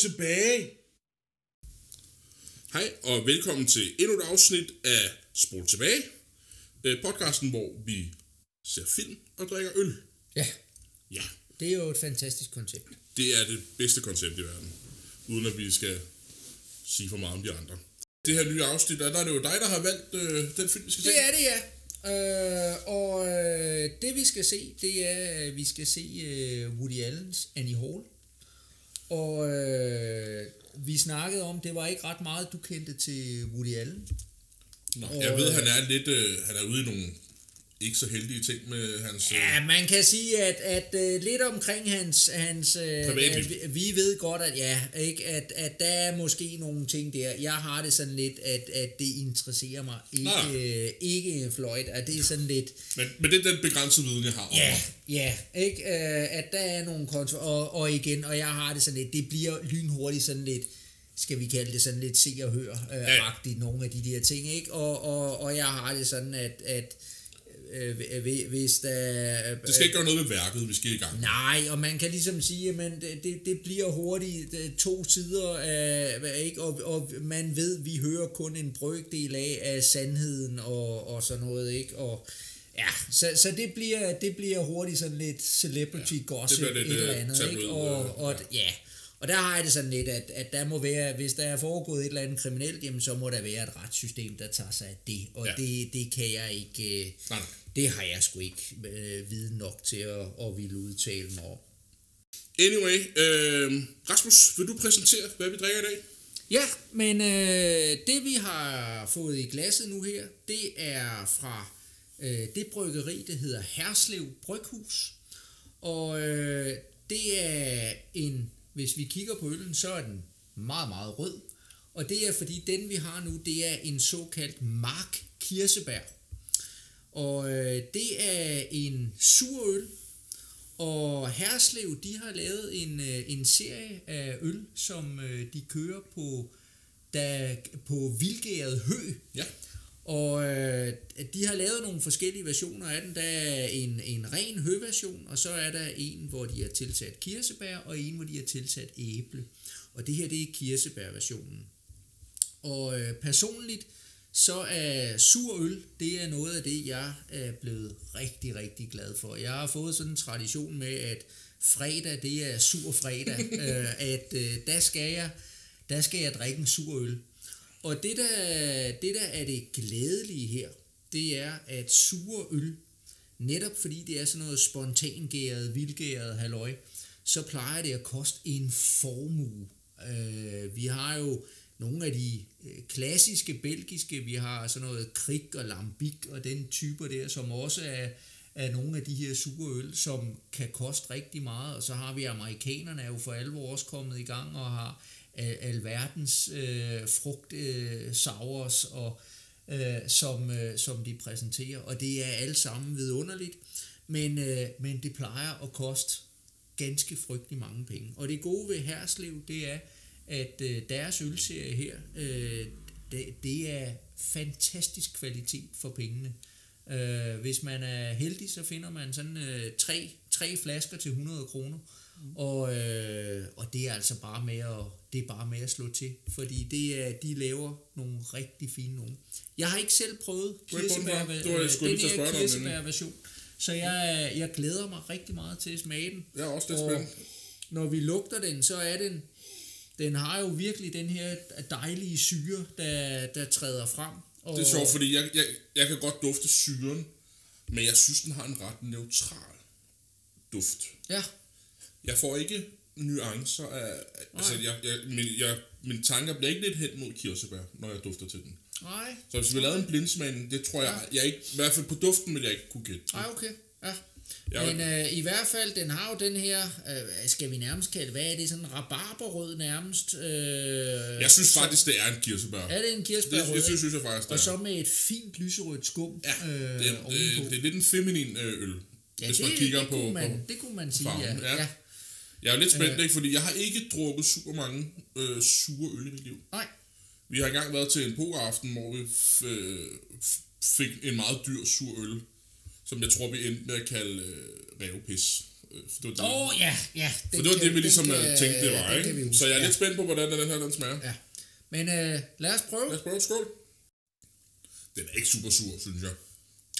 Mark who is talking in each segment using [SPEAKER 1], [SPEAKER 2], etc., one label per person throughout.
[SPEAKER 1] Tilbage. Hej og velkommen til endnu et afsnit af Spol tilbage. Øh, podcasten, hvor vi ser film og drikker øl.
[SPEAKER 2] Ja,
[SPEAKER 1] Ja,
[SPEAKER 2] det er jo et fantastisk koncept.
[SPEAKER 1] det er det bedste koncept i verden. Uden at vi skal sige for meget om de andre. Det her nye afsnit, der er det jo dig, der har valgt øh, den film, vi skal se.
[SPEAKER 2] Det er det, ja. Øh, og øh, det vi skal se, det er, at vi skal se øh, Woody Allens Annie Hall. Og øh, vi snakkede om, det var ikke ret meget, du kendte til Woody Allen.
[SPEAKER 1] Nå, jeg ved, han er lidt øh, han er ude i nogle ikke så heldige ting med hans... Øh,
[SPEAKER 2] Ja, man kan sige, at, at uh, lidt omkring hans... hans uh,
[SPEAKER 1] Privatliv.
[SPEAKER 2] at vi, ved godt, at ja, ikke, at, at der er måske nogle ting der. Jeg har det sådan lidt, at, at det interesserer mig ikke, uh, ikke Floyd. At det er sådan lidt...
[SPEAKER 1] men, men det er den begrænsede viden, jeg har om
[SPEAKER 2] Ja, ja, ikke? Uh, at der er nogle kontra... Og, og igen, og jeg har det sådan lidt, det bliver lynhurtigt sådan lidt skal vi kalde det sådan lidt se og hør øh,
[SPEAKER 1] Ja.
[SPEAKER 2] nogle af de der ting, ikke? Og, og, og jeg har det sådan, at, at øh, hvi- hvis der...
[SPEAKER 1] Det skal ikke gøre noget ved værket, vi skal i gang.
[SPEAKER 2] Nej, og man kan ligesom sige, at man, det, det, det bliver hurtigt øh, to sider af, ikke? Og, og man ved, vi hører kun en brøkdel af, af sandheden og, og sådan noget, ikke? Og ja, så, så det, bliver, det bliver hurtigt sådan lidt celebrity ja, gossip,
[SPEAKER 1] bliver lidt,
[SPEAKER 2] et eller
[SPEAKER 1] øh,
[SPEAKER 2] andet, ikke? Og,
[SPEAKER 1] øh,
[SPEAKER 2] og ja. Og der har jeg det sådan lidt, at, at der må være, hvis der er foregået et eller andet kriminelt, jamen så må der være et retssystem, der tager sig af det. Og
[SPEAKER 1] Ja.
[SPEAKER 2] ja. det, det kan jeg ikke... øh,
[SPEAKER 1] Nej, nej.
[SPEAKER 2] Det har jeg sgu ikke øh, viden nok til at, at ville udtale mig om.
[SPEAKER 1] Anyway, øh, Rasmus, vil du præsentere, hvad vi drikker i dag?
[SPEAKER 2] Ja, men øh, det vi har fået i glasset nu her, det er fra øh, det bryggeri, der hedder Herslev Bryghus. Og øh, det er en, hvis vi kigger på øllen, så er den meget, meget rød. Og det er fordi den vi har nu, det er en såkaldt Mark Kirsebær. Og øh, det er en sur øl, og Herslev, de har lavet en, øh, en serie af øl, som øh, de kører på, der, på vildgæret hø.
[SPEAKER 1] Ja.
[SPEAKER 2] Og øh, de har lavet nogle forskellige versioner af den. Der er en, en ren hø-version, og så er der en, hvor de har tilsat kirsebær, og en, hvor de har tilsat æble. Og det her, det er kirsebær-versionen. Og øh, personligt, så er sur øl, det er noget af det, jeg er blevet rigtig, rigtig glad for. Jeg har fået sådan en tradition med, at fredag, det er sur fredag, øh, at øh, der, skal jeg, der skal jeg drikke en sur øl. Og det der, det der er det glædelige her, det er, at sure øl, netop fordi det er sådan noget spontangæret, vildgæret halløj, så plejer det at koste en formue. Øh, vi har jo nogle af de øh, klassiske belgiske, vi har sådan noget krig og lambic og den typer der, som også er, er nogle af de her sure øl, som kan koste rigtig meget. Og så har vi amerikanerne er jo for alvor også kommet i gang og har al- alverdens øh, frugt øh, sours og øh, som, øh, som de præsenterer, og det er alt sammen vidunderligt, men, øh, men det plejer at koste ganske frygtelig mange penge. Og det gode ved Herslev, det er, at øh, deres ølserie her, øh, det, det er fantastisk kvalitet for pengene. Øh, hvis man er heldig, så finder man sådan øh, tre, tre flasker til 100 kroner. Og, øh, og det er altså bare med at, det er bare med at slå til, fordi det er, de laver nogle rigtig fine nogle. Jeg har ikke selv prøvet
[SPEAKER 1] den
[SPEAKER 2] her
[SPEAKER 1] om,
[SPEAKER 2] kirsebærversion, så jeg, jeg glæder mig rigtig meget til at smage den.
[SPEAKER 1] Jeg er også lidt spændt.
[SPEAKER 2] når vi lugter den, så er den, den har jo virkelig den her dejlige syre, der, der træder frem. Og,
[SPEAKER 1] Det er sjovt, fordi jeg, jeg, jeg kan godt dufte syren, men jeg synes, den har en ret neutral duft.
[SPEAKER 2] Ja,
[SPEAKER 1] Jeg får ikke nuancer af... Altså, jeg, jeg, min, jeg, mine tanker bliver ikke lidt hen mod kirsebær, når jeg dufter til den.
[SPEAKER 2] nej,
[SPEAKER 1] Så hvis vi lavede en blindsmagning, det tror jeg, jeg ikke, i hvert fald på duften vil jeg ikke kunne gætte.
[SPEAKER 2] nej, okay, ja.
[SPEAKER 1] Jeg-
[SPEAKER 2] Men øh, i hvert fald, den har jo den her, øh, skal vi nærmest kalde, hvad er det, sådan en rabarberrød nærmest? Øh,
[SPEAKER 1] Jeg synes faktisk, det er en kirsebær.
[SPEAKER 2] Er det en
[SPEAKER 1] det,
[SPEAKER 2] kirsebærrød?
[SPEAKER 1] det, synes,
[SPEAKER 2] ikke?
[SPEAKER 1] synes jeg faktisk, det
[SPEAKER 2] Og
[SPEAKER 1] er.
[SPEAKER 2] så med et fint lyserødt skum
[SPEAKER 1] Ja,
[SPEAKER 2] øh,
[SPEAKER 1] det, er, det, det er lidt en feminin øh, øl,
[SPEAKER 2] ja,
[SPEAKER 1] hvis
[SPEAKER 2] det,
[SPEAKER 1] man kigger
[SPEAKER 2] det,
[SPEAKER 1] på,
[SPEAKER 2] kunne man,
[SPEAKER 1] på
[SPEAKER 2] det kunne man sige,
[SPEAKER 1] farven.
[SPEAKER 2] ja.
[SPEAKER 1] Ja.
[SPEAKER 2] ja.
[SPEAKER 1] Jeg er jo lidt spændt,
[SPEAKER 2] Øh.
[SPEAKER 1] ikke? fordi jeg har ikke drukket super mange øh, sure øl i mit liv.
[SPEAKER 2] Nej,
[SPEAKER 1] Vi har engang været til en pokeraften, hvor vi f- øh, f- fik en meget dyr sur øl, som jeg tror, vi endte med at kalde øh, revpis. Øh, For det var det,
[SPEAKER 2] Åh, oh, ja, ja.
[SPEAKER 1] for det, var det vi ligesom
[SPEAKER 2] den
[SPEAKER 1] øh, tænkte, det var,
[SPEAKER 2] den kan
[SPEAKER 1] ikke?
[SPEAKER 2] huske,
[SPEAKER 1] Så jeg er
[SPEAKER 2] ja.
[SPEAKER 1] lidt spændt på, hvordan den her den smager.
[SPEAKER 2] Ja. Men øh, lad os prøve.
[SPEAKER 1] Lad os prøve. Skål. Den er ikke super sur, synes jeg.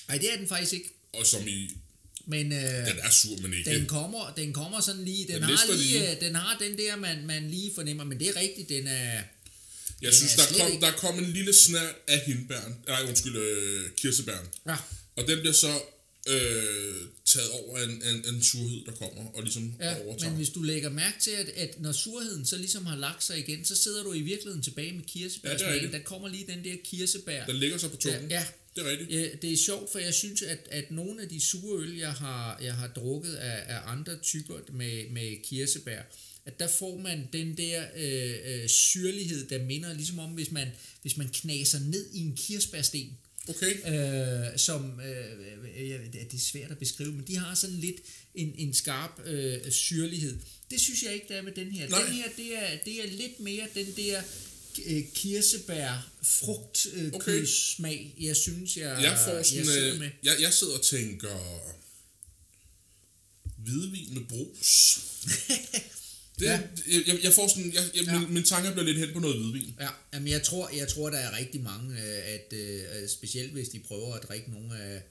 [SPEAKER 2] Nej, det er den faktisk ikke.
[SPEAKER 1] Og som i,
[SPEAKER 2] Men øh,
[SPEAKER 1] den er sur, men ikke...
[SPEAKER 2] den kommer, den kommer sådan lige, den,
[SPEAKER 1] Den
[SPEAKER 2] har lige,
[SPEAKER 1] lige.
[SPEAKER 2] øh, den har den der, man, man lige fornemmer, men det er rigtigt, den er,
[SPEAKER 1] Jeg synes,
[SPEAKER 2] er
[SPEAKER 1] der kom,
[SPEAKER 2] ikke-
[SPEAKER 1] der kom en lille snært af hindbæren. Nej, undskyld, øh, kirsebæren.
[SPEAKER 2] ja,
[SPEAKER 1] Og den bliver så øh, taget over af en, en, en surhed, der kommer og ligesom
[SPEAKER 2] ja
[SPEAKER 1] overtager.
[SPEAKER 2] men hvis du lægger mærke til, at, at når surheden så ligesom har lagt sig igen, så sidder du i virkeligheden tilbage med kirsebærsmagen.
[SPEAKER 1] rigtigt.
[SPEAKER 2] der kommer lige den der kirsebær.
[SPEAKER 1] Den ligger sig på tungen.
[SPEAKER 2] Ja, ja.
[SPEAKER 1] Det er rigtigt.
[SPEAKER 2] Ja, det er sjovt, for jeg synes, at, at nogle af de sure øl, jeg har, jeg har drukket af, af andre typer med, med kirsebær, at der får man den der øh, øh, syrlighed, der minder ligesom om, hvis man, hvis man knaser ned i en kirsebærsten,
[SPEAKER 1] Okay.
[SPEAKER 2] øh, som, øh, øh, det er svært at beskrive, men de har sådan lidt en, en skarp øh, syrlighed. Det synes jeg ikke, der er med den her.
[SPEAKER 1] Nej.
[SPEAKER 2] Den her, det er, det er lidt mere den der øh, kirsebær frugt øh,
[SPEAKER 1] Okay.
[SPEAKER 2] smag, jeg synes, jeg,
[SPEAKER 1] Jeg får
[SPEAKER 2] jeg
[SPEAKER 1] sådan,
[SPEAKER 2] sidder
[SPEAKER 1] øh,
[SPEAKER 2] med.
[SPEAKER 1] jeg, jeg sidder og tænker hvidvin med brus. Det,
[SPEAKER 2] Ja.
[SPEAKER 1] ja. jeg, jeg- får sådan, jeg, jeg,
[SPEAKER 2] Ja.
[SPEAKER 1] ja. min, min tanker bliver lidt hen på noget hvidvin.
[SPEAKER 2] Ja, jamen jeg tror, jeg tror, der er rigtig mange, øh, at øh, specielt hvis de prøver at drikke nogle af,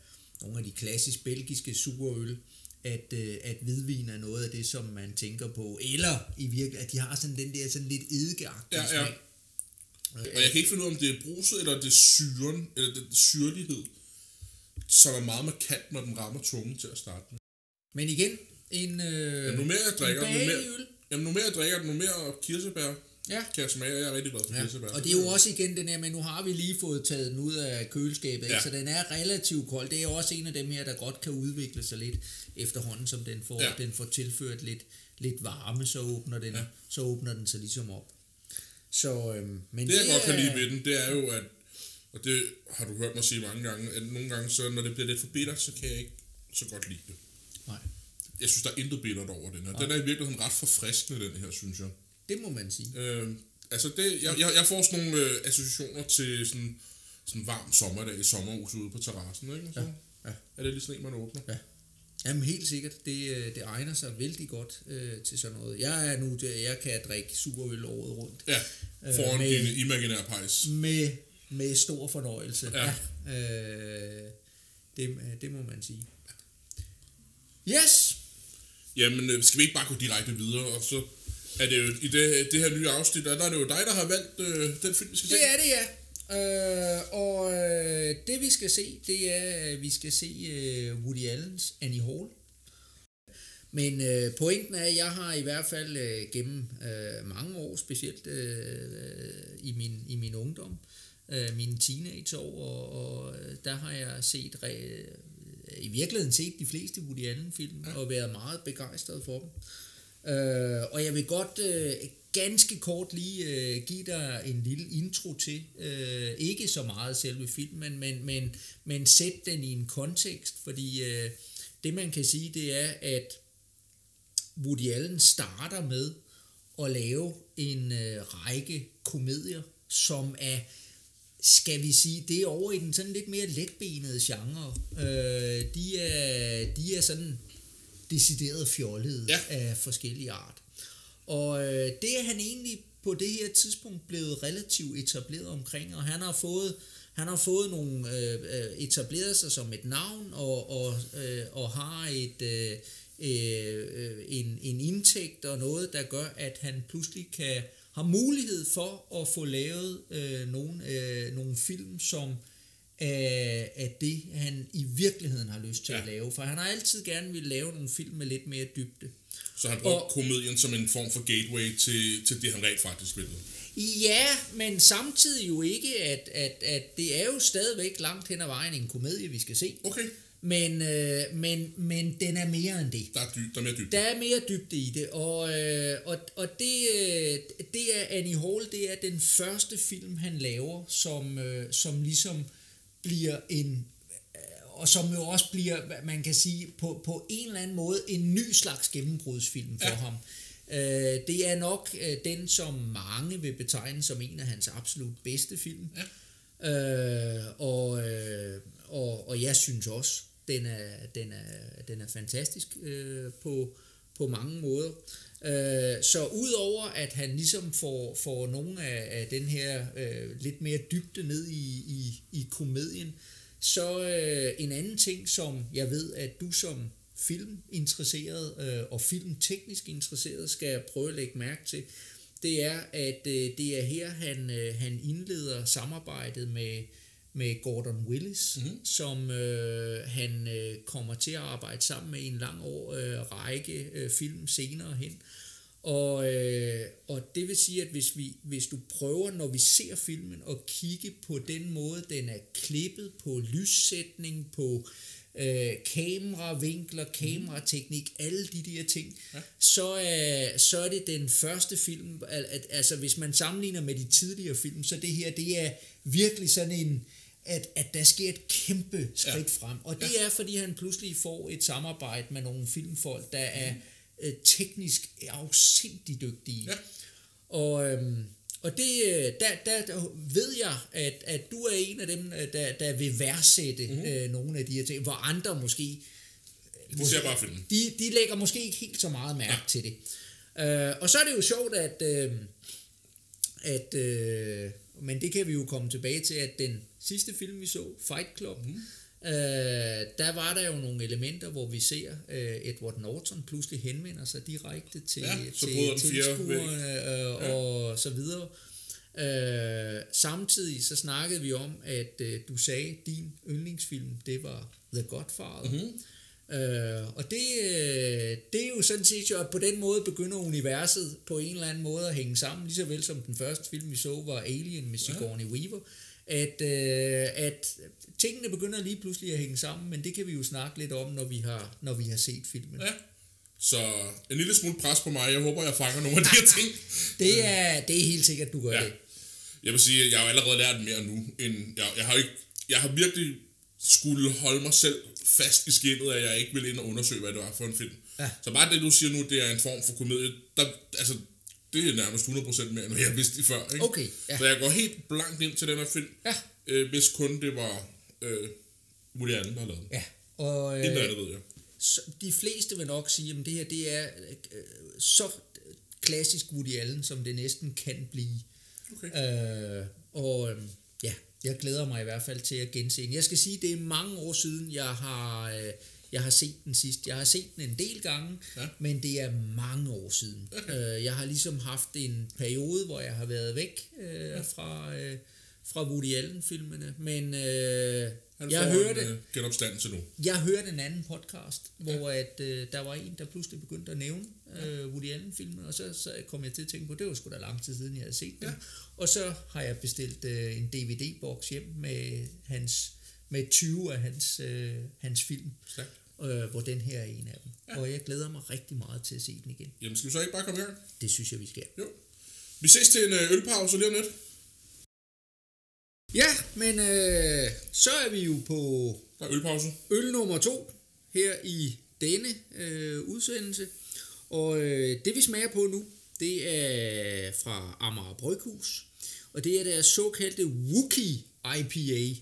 [SPEAKER 2] nogle af de klassisk belgiske superøl, at, øh, at hvidvin er noget af det, som man tænker på. Eller i virkeligheden, at de har sådan den der sådan lidt eddikeagtige
[SPEAKER 1] Ja, ja.
[SPEAKER 2] smag.
[SPEAKER 1] Og jeg kan ikke finde ud af, om det er bruset, eller det er syren, eller det er syrlighed, som er meget markant, når den rammer tungen til at starte med.
[SPEAKER 2] Men igen, en, øh,
[SPEAKER 1] Jamen, nu mere jeg drikker,
[SPEAKER 2] en
[SPEAKER 1] nu mere,
[SPEAKER 2] øl.
[SPEAKER 1] Jamen, nu mere jeg drikker, nu mere kirsebær
[SPEAKER 2] Ja.
[SPEAKER 1] kan jeg smage, og jeg er rigtig glad for
[SPEAKER 2] Ja,
[SPEAKER 1] kirsebær.
[SPEAKER 2] og det er jo også igen den her, men nu har vi lige fået taget den ud af køleskabet, ja.
[SPEAKER 1] Ja.
[SPEAKER 2] så den er relativt kold. Det er også en af dem her, der godt kan udvikle sig lidt efterhånden, som den får, ja. Den får tilført lidt, lidt varme, så åbner den, ja. Så åbner den sig ligesom op. Så, øhm, men
[SPEAKER 1] Det, jeg godt kan lide ved den, det er jo, at, og det har du hørt mig sige mange gange, at nogle gange, så når det bliver lidt for bittert, så kan jeg ikke så godt lide det.
[SPEAKER 2] Nej,
[SPEAKER 1] Jeg synes, der er intet bittert over den her. Den er i virkeligheden ret forfriskende, den her, synes jeg.
[SPEAKER 2] det må man sige.
[SPEAKER 1] Øh, altså, det, jeg, jeg, jeg får sådan nogle øh, associationer til sådan, sådan en varm sommerdag i sommerhus ude på terrassen, ikke? Så,
[SPEAKER 2] ja.
[SPEAKER 1] Er det lige sådan en, man åbner?
[SPEAKER 2] Ja. Jamen helt sikkert, det, øh, det egner sig vældig godt øh, til sådan noget. Jeg er nu, jeg kan drikke superøl året rundt.
[SPEAKER 1] Ja, foran
[SPEAKER 2] Øh, med-
[SPEAKER 1] din imaginære pejs.
[SPEAKER 2] Med, med stor fornøjelse.
[SPEAKER 1] Ja.
[SPEAKER 2] ja øh, det, det må man sige. Yes!
[SPEAKER 1] Jamen, øh, skal vi ikke bare gå direkte videre, og så er det jo i det, det her nye afsnit, der, der er det jo dig, der har valgt øh, den film, vi skal se.
[SPEAKER 2] Det er det, ja. Øh, og øh, det vi skal se, det er, at vi skal se øh, Woody Allens Annie Hall. Men øh, pointen er, at jeg har i hvert fald øh, gennem øh, mange år, specielt øh, øh i, min, i min ungdom, øh, mine teenageår, og, og øh, der har jeg set re, i virkeligheden set de fleste Woody Allen-film, ja. og været meget begejstret for dem. Øh, og jeg vil godt øh, ganske kort lige øh, give dig en lille intro til, øh, ikke så meget selve filmen, men, men, men sæt den i en kontekst, fordi øh, det man kan sige, det er, at Woody Allen starter med at lave en øh, række komedier, som er, skal vi sige, det er over i den sådan lidt mere letbenede genre. Øh, de, er, de er sådan decideret fjollede
[SPEAKER 1] Ja.
[SPEAKER 2] af forskellige art. Og øh, det er han egentlig på det her tidspunkt blevet relativt etableret omkring, og han har fået han har fået nogle øh, øh, etableret sig som et navn og, og, øh, og har et øh, øh, en, en indtægt og noget der gør at han pludselig kan har mulighed for at få lavet øh, nogle øh, nogle film som af, af det han i virkeligheden har lyst til ja. At lave for han har altid gerne vil lave nogle film med lidt mere dybde
[SPEAKER 1] Så han brugte
[SPEAKER 2] Og-
[SPEAKER 1] komedien som en form for gateway til, til det, han rent faktisk ville.
[SPEAKER 2] Ja, men samtidig jo ikke, at, at, at det er jo stadigvæk langt hen ad vejen en komedie, vi skal se.
[SPEAKER 1] Okay,
[SPEAKER 2] Men, øh, men, men den er mere end det.
[SPEAKER 1] der er, dy, der er mere dybt.
[SPEAKER 2] Der er mere dybde i det, og, øh, og, og det, øh, det er Annie Hall, det er den første film, han laver, som, øh, som ligesom bliver en, øh, og som jo også bliver, man kan sige, på, på en eller anden måde, en ny slags gennembrudsfilm for. Ja. ham. Øh, det er nok øh, den, som mange vil betegne som en af hans absolut bedste film.
[SPEAKER 1] Ja.
[SPEAKER 2] Øh, og, øh, og, og jeg synes også, den er, den er, den er fantastisk øh, på, på mange måder. Øh, så udover at han ligesom får, får nogle af, af den her øh, lidt mere dybde ned i, i, i komedien, så øh, en anden ting, som jeg ved, at du som filminteresseret øh, og filmteknisk interesseret skal prøve at lægge mærke til, det er, at øh, det er her, han, øh, han indleder samarbejdet med, med Gordon Willis, mm-hmm. som øh, han øh, kommer til at arbejde sammen med i en lang år øh, række øh, film senere hen. Og, øh, og det vil sige, at hvis, vi, hvis du prøver, når vi ser filmen, at kigge på den måde, den er klippet på lyssætning, på øh, kameravinkler, kamerateknik, alle de der ting, ja. så, er, så er det den første film, at, at, altså hvis man sammenligner med de tidligere film, så det her, det er virkelig sådan en, at, at der sker et kæmpe skridt ja. frem. Og det ja. er, fordi han pludselig får et samarbejde med nogle filmfolk, der er mm. øh, teknisk afsindig dygtige. Ja. Og, øhm, og det, øh, der, der, der ved jeg, at, at du er en af dem, øh, der, der vil værdsætte mm. øh, nogle af de her ting, hvor andre måske...
[SPEAKER 1] De ser bare filmen.
[SPEAKER 2] De, de lægger måske ikke helt så meget mærke ja. til det. Øh, og så er det jo sjovt, at... Øh, at øh, men det kan vi jo komme tilbage til, at den sidste film, vi så, Fight Club, mm. øh, der var der jo nogle elementer, hvor vi ser øh, Edward Norton pludselig henvender sig direkte til,
[SPEAKER 1] ja,
[SPEAKER 2] til tilskuerne øh, ja. og så videre. Øh, samtidig så snakkede vi om, at øh, du sagde, at din yndlingsfilm, det var The Godfather. Mm-hmm. Øh, og det, øh, det er jo sådan set jo, at på den måde begynder universet på en eller anden måde at hænge sammen, lige så vel som den første film, vi så, var Alien med Sigourney ja. Weaver, at, øh, at tingene begynder lige pludselig at hænge sammen, men det kan vi jo snakke lidt om, når vi har, når vi har set filmen.
[SPEAKER 1] Ja. Så en lille smule pres på mig. Jeg håber, jeg fanger nogle af de her ting.
[SPEAKER 2] det, er, det er helt sikkert, du gør ja. det.
[SPEAKER 1] Jeg vil sige, at jeg har allerede lært mere nu. End jeg, jeg, har ikke, jeg har virkelig skulle holde mig selv fast i skinnet, at jeg ikke vil ind og undersøge, hvad det var for en film. Ja. Så bare det, du siger nu, det er en form for komedie. Der, altså, det er nærmest 100% mere, end jeg vidste før. Ikke?
[SPEAKER 2] Okay,
[SPEAKER 1] ja. Så jeg går helt blankt ind til den her film,
[SPEAKER 2] ja.
[SPEAKER 1] øh, hvis kun det var øh, Woody Allen, der har lavet
[SPEAKER 2] Ja. Og,
[SPEAKER 1] øh, Inden andet ved jeg.
[SPEAKER 2] Så de fleste vil nok sige, at det her det er øh, så klassisk Woody Allen, som det næsten kan blive. Okay. Øh, og øh, ja, jeg glæder mig i hvert fald til at gense den. Jeg skal sige, det er mange år siden, jeg har, øh, jeg har set den sidst. Jeg har set den en del gange, ja. men det er mange år siden. Okay. Øh, jeg har ligesom haft en periode, hvor jeg har været væk øh, ja. fra, øh, fra Woody Allen-filmene, men øh, jeg hørte, en,
[SPEAKER 1] uh, genopstandelse nu.
[SPEAKER 2] Jeg hørte en anden podcast, hvor ja. at, øh, der var en, der pludselig begyndte at nævne øh, Woody Allen-filmen, og så, så kom jeg til at tænke på, det var sgu da lang tid siden, jeg havde set den. Ja. Og så har jeg bestilt øh, en DVD-boks hjem med hans med 20 af hans, øh, hans film, øh, hvor den her er en af dem. Ja. Og jeg glæder mig rigtig meget til at se den igen.
[SPEAKER 1] Jamen skal vi så ikke bare komme her?
[SPEAKER 2] Det synes jeg, vi skal.
[SPEAKER 1] Jo. Vi ses til en øh, ølpause lige om lidt.
[SPEAKER 2] Ja, men øh, så er vi jo på
[SPEAKER 1] Der er ølpause.
[SPEAKER 2] øl nummer to her i denne øh, udsendelse. Og øh, det vi smager på nu, det er fra Amager Bryghus. Og det er deres såkaldte Wookie IPA.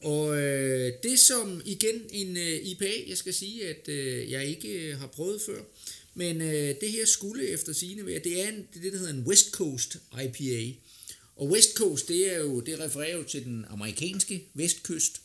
[SPEAKER 2] Og øh, det som igen en øh, IPA, jeg skal sige, at øh, jeg ikke øh, har prøvet før. Men øh, det her skulle efter sine være, det er en, det, der hedder en West Coast IPA. Og West Coast, det er jo, det refererer jo til den amerikanske vestkyst.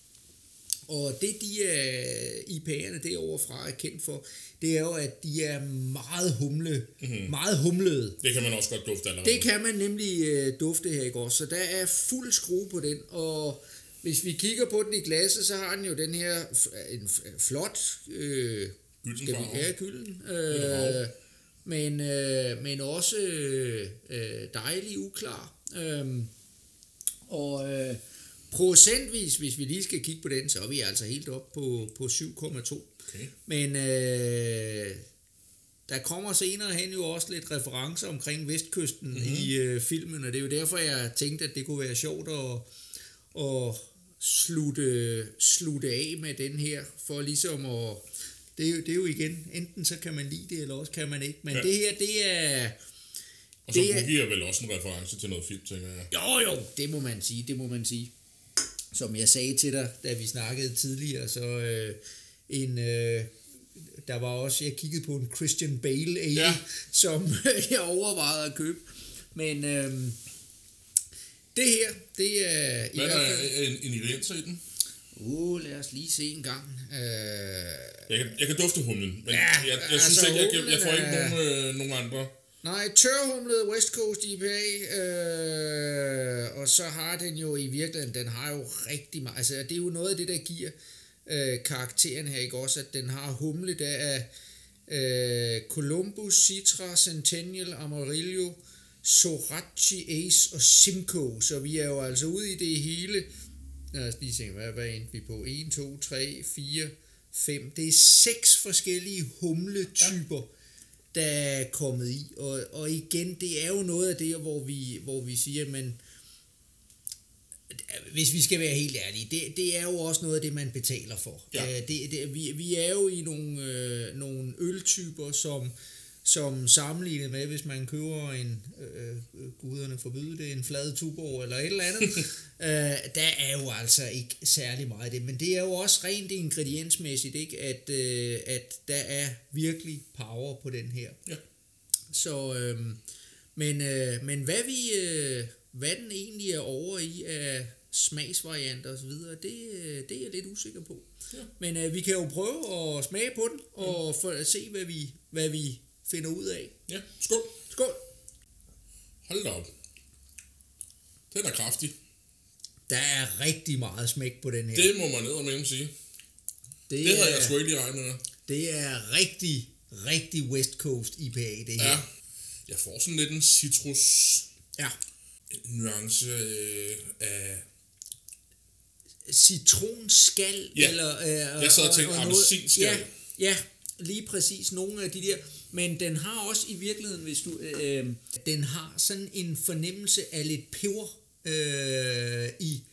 [SPEAKER 2] Og det de er IPA'erne derovre fra er kendt for, det er jo, at de er meget humle, mm-hmm. meget humlede.
[SPEAKER 1] Det kan man også godt dufte allerede.
[SPEAKER 2] Det kan man nemlig uh, dufte her i går, så der er fuld skrue på den, og hvis vi kigger på den i glasset, så har den jo den her en flot, øh,
[SPEAKER 1] gylden
[SPEAKER 2] skal vi, ja, gylden, øh, men, øh, men også øh, dejlig uklar. Øhm, og øh, procentvis, hvis vi lige skal kigge på den, så er vi altså helt op på, på 7,2. Okay. Men øh, der kommer senere hen jo også lidt referencer omkring Vestkysten mm-hmm. i øh, filmen, og det er jo derfor, jeg tænkte, at det kunne være sjovt at, at slutte, slutte af med den her, for ligesom at... Det er, jo, det er jo igen, enten så kan man lide det, eller også kan man ikke. Men ja. det her, det er
[SPEAKER 1] og så det er vel også en reference til noget film, tænker jeg.
[SPEAKER 2] Jo, jo, det må man sige, det må man sige. som jeg sagde til dig, da vi snakkede tidligere, så øh, en... Øh, der var også, jeg kiggede på en Christian Bale ale, ja. som jeg overvejede at købe. Men øh, det her, det er...
[SPEAKER 1] Hvad er en ingredienser i den?
[SPEAKER 2] Uh, lad os lige se en gang. Uh,
[SPEAKER 1] jeg, kan, jeg kan dufte humlen, men ja, jeg, jeg, jeg altså, synes ikke, jeg, jeg, jeg får ikke nogen, øh, nogen andre.
[SPEAKER 2] Nej, tørhumlet West Coast IPA, øh, og så har den jo i virkeligheden, den har jo rigtig meget, altså det er jo noget af det, der giver øh, karakteren her, ikke også, at den har humle, der er øh, Columbus, Citra, Centennial, Amarillo, Sorachi, Ace og Simcoe, så vi er jo altså ude i det hele, lad os lige tænke, hvad, hvad endte vi på, 1, 2, 3, 4, 5, det er seks forskellige humletyper, ja der er kommet i. Og, og igen, det er jo noget af det, hvor vi, hvor vi siger, men hvis vi skal være helt ærlige, det, det er jo også noget af det, man betaler for. Ja. Øh, det, det, vi, vi er jo i nogle, øh, nogle øltyper, som som sammenlignet med, hvis man køber en, øh, guderne forbyde det, en flad tuborg eller et eller andet, øh, der er jo altså ikke særlig meget af det, men det er jo også rent ingrediensmæssigt, ikke, at, øh, at der er virkelig power på den her. Ja. Så, øh, men, øh, men hvad vi, øh, hvad den egentlig er over i af smagsvarianter osv., det, øh, det er jeg lidt usikker på. Ja. Men øh, vi kan jo prøve at smage på den, og mm. for at se, hvad vi, hvad vi finder ud af.
[SPEAKER 1] Ja, skål.
[SPEAKER 2] Skål.
[SPEAKER 1] Hold da op. Den er kraftig.
[SPEAKER 2] Der er rigtig meget smæk på den her.
[SPEAKER 1] Det må man ned og sige. Det, det havde jeg sgu ikke lige regnet med.
[SPEAKER 2] Det er rigtig, rigtig West Coast IPA, det her. Ja.
[SPEAKER 1] Jeg får sådan lidt en citrus... Ja. Nuance øh, af
[SPEAKER 2] citronskal.
[SPEAKER 1] Ja, eller, øh, jeg sad og tænkte appelsinskal.
[SPEAKER 2] Ja, ja, lige præcis nogle af de der, men den har også i virkeligheden, hvis du, øh, den har sådan en fornemmelse af lidt peber øh, i,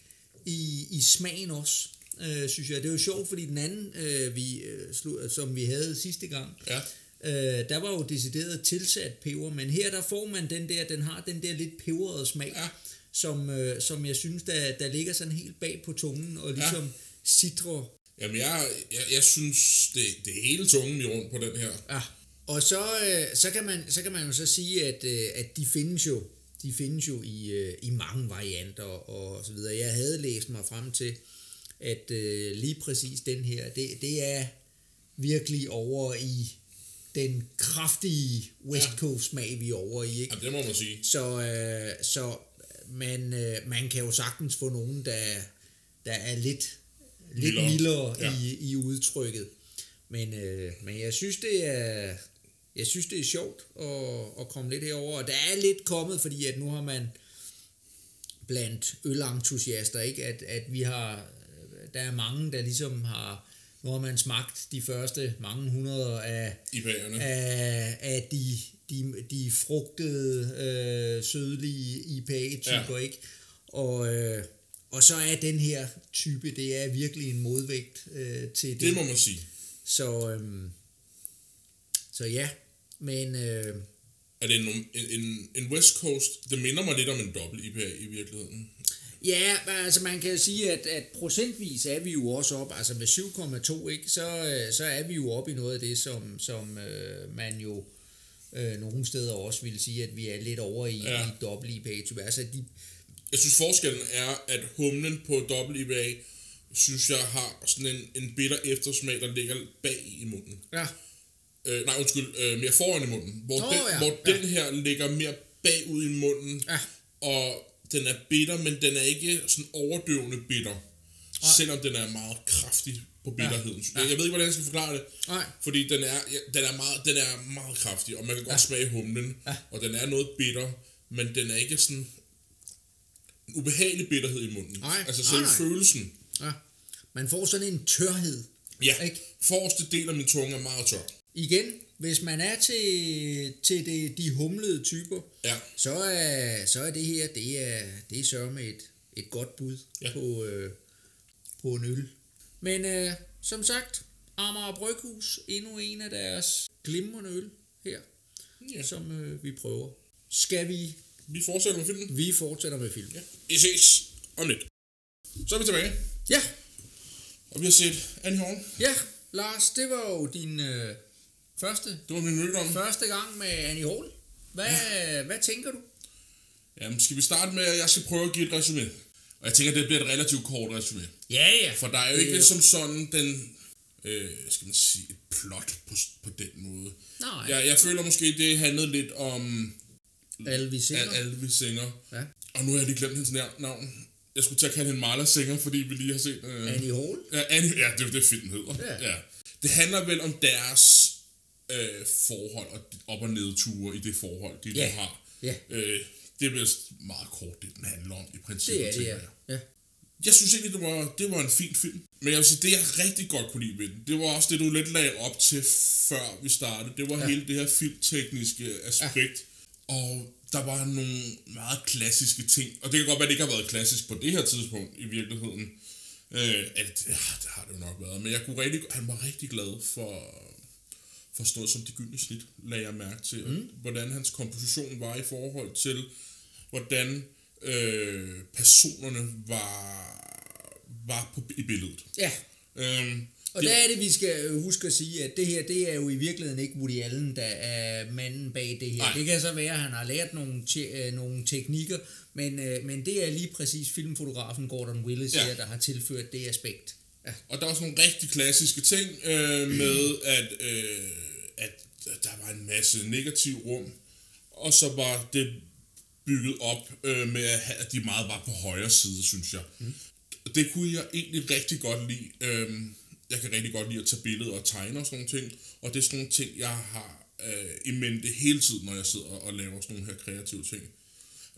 [SPEAKER 2] i, i smagen også, øh, synes jeg. Det er jo sjovt, fordi den anden, øh, vi, øh, som vi havde sidste gang, ja. øh, der var jo decideret tilsat peber, men her der får man den der, den har den der lidt peberede smag, ja. som, øh, som jeg synes, der, der ligger sådan helt bag på tungen, og ligesom ja. citrer
[SPEAKER 1] Jamen, jeg, jeg, jeg synes, det, det er hele tungen i rundt på den her.
[SPEAKER 2] Ja, og så, øh, så, kan man, så kan man jo så sige, at, øh, at de findes jo de findes jo i, øh, i mange varianter og så videre. Jeg havde læst mig frem til, at øh, lige præcis den her, det, det er virkelig over i den kraftige West Coast smag, vi er over i. Ikke?
[SPEAKER 1] Ja, det må man sige.
[SPEAKER 2] Så, øh, så man, øh, man kan jo sagtens få nogen, der, der er lidt lidt mildere, mildere ja. i, i udtrykket. Men, øh, men jeg synes, det er, jeg synes, det er sjovt at, at komme lidt herover. Og der er lidt kommet, fordi at nu har man blandt ølentusiaster, ikke? At, at vi har, der er mange, der ligesom har, nu har man smagt de første mange hundrede af, af, af de, de, de frugtede, øh, sødlige IPA-typer, ja. ikke? Og, øh, og så er den her type, det er virkelig en modvægt øh, til det.
[SPEAKER 1] Det må man sige.
[SPEAKER 2] Så, øhm, så ja, men... Øh,
[SPEAKER 1] er det en, en, en West Coast, det minder mig lidt om en dobbelt IPA i virkeligheden.
[SPEAKER 2] Ja, altså man kan sige, at, at procentvis er vi jo også op, altså med 7,2, ikke, så, øh, så er vi jo op i noget af det, som, som øh, man jo øh, nogle steder også vil sige, at vi er lidt over i, ja. i dobbelt IPA. Altså de,
[SPEAKER 1] jeg synes forskellen er, at humlen på IPA, synes jeg har sådan en, en bitter eftersmag, der ligger bag i munden. Ja. Øh, nej, undskyld, øh, mere foran i munden. Hvor, oh, den, ja. hvor ja. den her ligger mere bagud i munden. Ja. Og den er bitter, men den er ikke sådan overdøvende bitter. Nej. Selvom den er meget kraftig på bitterheden. Ja. Ja. Jeg ved ikke, hvordan jeg skal forklare det. Nej. Fordi den er, den, er meget, den er meget kraftig, og man kan godt ja. smage humlen. Ja. Og den er noget bitter, men den er ikke sådan ubehagelig bitterhed i munden. Nej, altså selv nej. følelsen. Ja.
[SPEAKER 2] Man får sådan en tørhed.
[SPEAKER 1] Ja, ikke? forreste del af min tunge er meget tør.
[SPEAKER 2] Igen, hvis man er til, til det, de humlede typer, ja. så, er, så er det her, det er, det er sørme et, et godt bud ja. på, øh, på en øl. Men øh, som sagt, Amager Bryghus, endnu en af deres glimrende øl her, ja. som øh, vi prøver. Skal vi
[SPEAKER 1] vi fortsætter med filmen.
[SPEAKER 2] Vi fortsætter med filmen. Ja.
[SPEAKER 1] Vi ses om lidt. Så er vi tilbage,
[SPEAKER 2] Ja,
[SPEAKER 1] og vi har set Annie Horn.
[SPEAKER 2] ja, Lars, det var jo din øh, første,
[SPEAKER 1] Det var min rygdom.
[SPEAKER 2] første gang med Annie Hall. Hvad, ja. hvad tænker du?
[SPEAKER 1] Jamen, skal vi starte med, at jeg skal prøve at give et resume. Og jeg tænker, det bliver et relativt kort resume.
[SPEAKER 2] Ja, ja.
[SPEAKER 1] For der er jo ikke
[SPEAKER 2] Øh.
[SPEAKER 1] som sådan den, øh, skal man sige, et plot på, på den måde.
[SPEAKER 2] Nej,
[SPEAKER 1] Jeg, jeg føler måske, det handlede lidt om
[SPEAKER 2] alle vi ser.
[SPEAKER 1] Al- Alvis Singer.
[SPEAKER 2] Ja.
[SPEAKER 1] Og nu har jeg lige glemt hendes navn. Jeg skulle til at kalde hende Marla Singer, fordi vi lige har set... Øh,
[SPEAKER 2] Annie Hall.
[SPEAKER 1] Ja, Annie, ja, det er jo det, filmen hedder.
[SPEAKER 2] Ja.
[SPEAKER 1] ja. Det handler vel om deres øh, forhold og op- og nedture i det forhold, de
[SPEAKER 2] Ja.
[SPEAKER 1] nu har.
[SPEAKER 2] Ja.
[SPEAKER 1] Øh, det er vist meget kort, det den handler om i princippet.
[SPEAKER 2] Det er det, ja.
[SPEAKER 1] jeg.
[SPEAKER 2] ja.
[SPEAKER 1] Jeg synes egentlig, det var, det var en fin film. Men jeg vil sige, det jeg rigtig godt kunne lide ved den, det var også det, du lidt lagde op til, før vi startede. Det var
[SPEAKER 2] ja.
[SPEAKER 1] hele det her filmtekniske aspekt. Ja. Og der var nogle meget klassiske ting. Og det kan godt være, at det ikke har været klassisk på det her tidspunkt i virkeligheden. Øh, at, ja, det har det jo nok været. Men jeg kunne rigtig, han var rigtig glad for, for sådan noget som det gyldne snit, lagde jeg mærke til. Mm. Hvordan hans komposition var i forhold til, hvordan øh, personerne var, var på, i billedet.
[SPEAKER 2] ja.
[SPEAKER 1] Øhm,
[SPEAKER 2] Og der er det, vi skal øh, huske at sige, at det her, det er jo i virkeligheden ikke Woody Allen, der er manden bag det her.
[SPEAKER 1] Nej.
[SPEAKER 2] Det kan så være, at han har lært nogle, te- øh, nogle teknikker, men, øh, men det er lige præcis filmfotografen Gordon Willis
[SPEAKER 1] Ja.
[SPEAKER 2] her, der har tilført det aspekt. Ja.
[SPEAKER 1] Og der er også nogle rigtig klassiske ting øh, med, at, øh, at der var en masse negativ rum, og så var det bygget op øh, med, at de meget var på højre side, synes jeg. Mm. Det kunne jeg egentlig rigtig godt lide. Øh, jeg kan rigtig godt lide at tage billeder og tegne og sådan nogle ting, og det er sådan nogle ting, jeg har øh, i mente hele tiden, når jeg sidder og laver sådan nogle her kreative ting.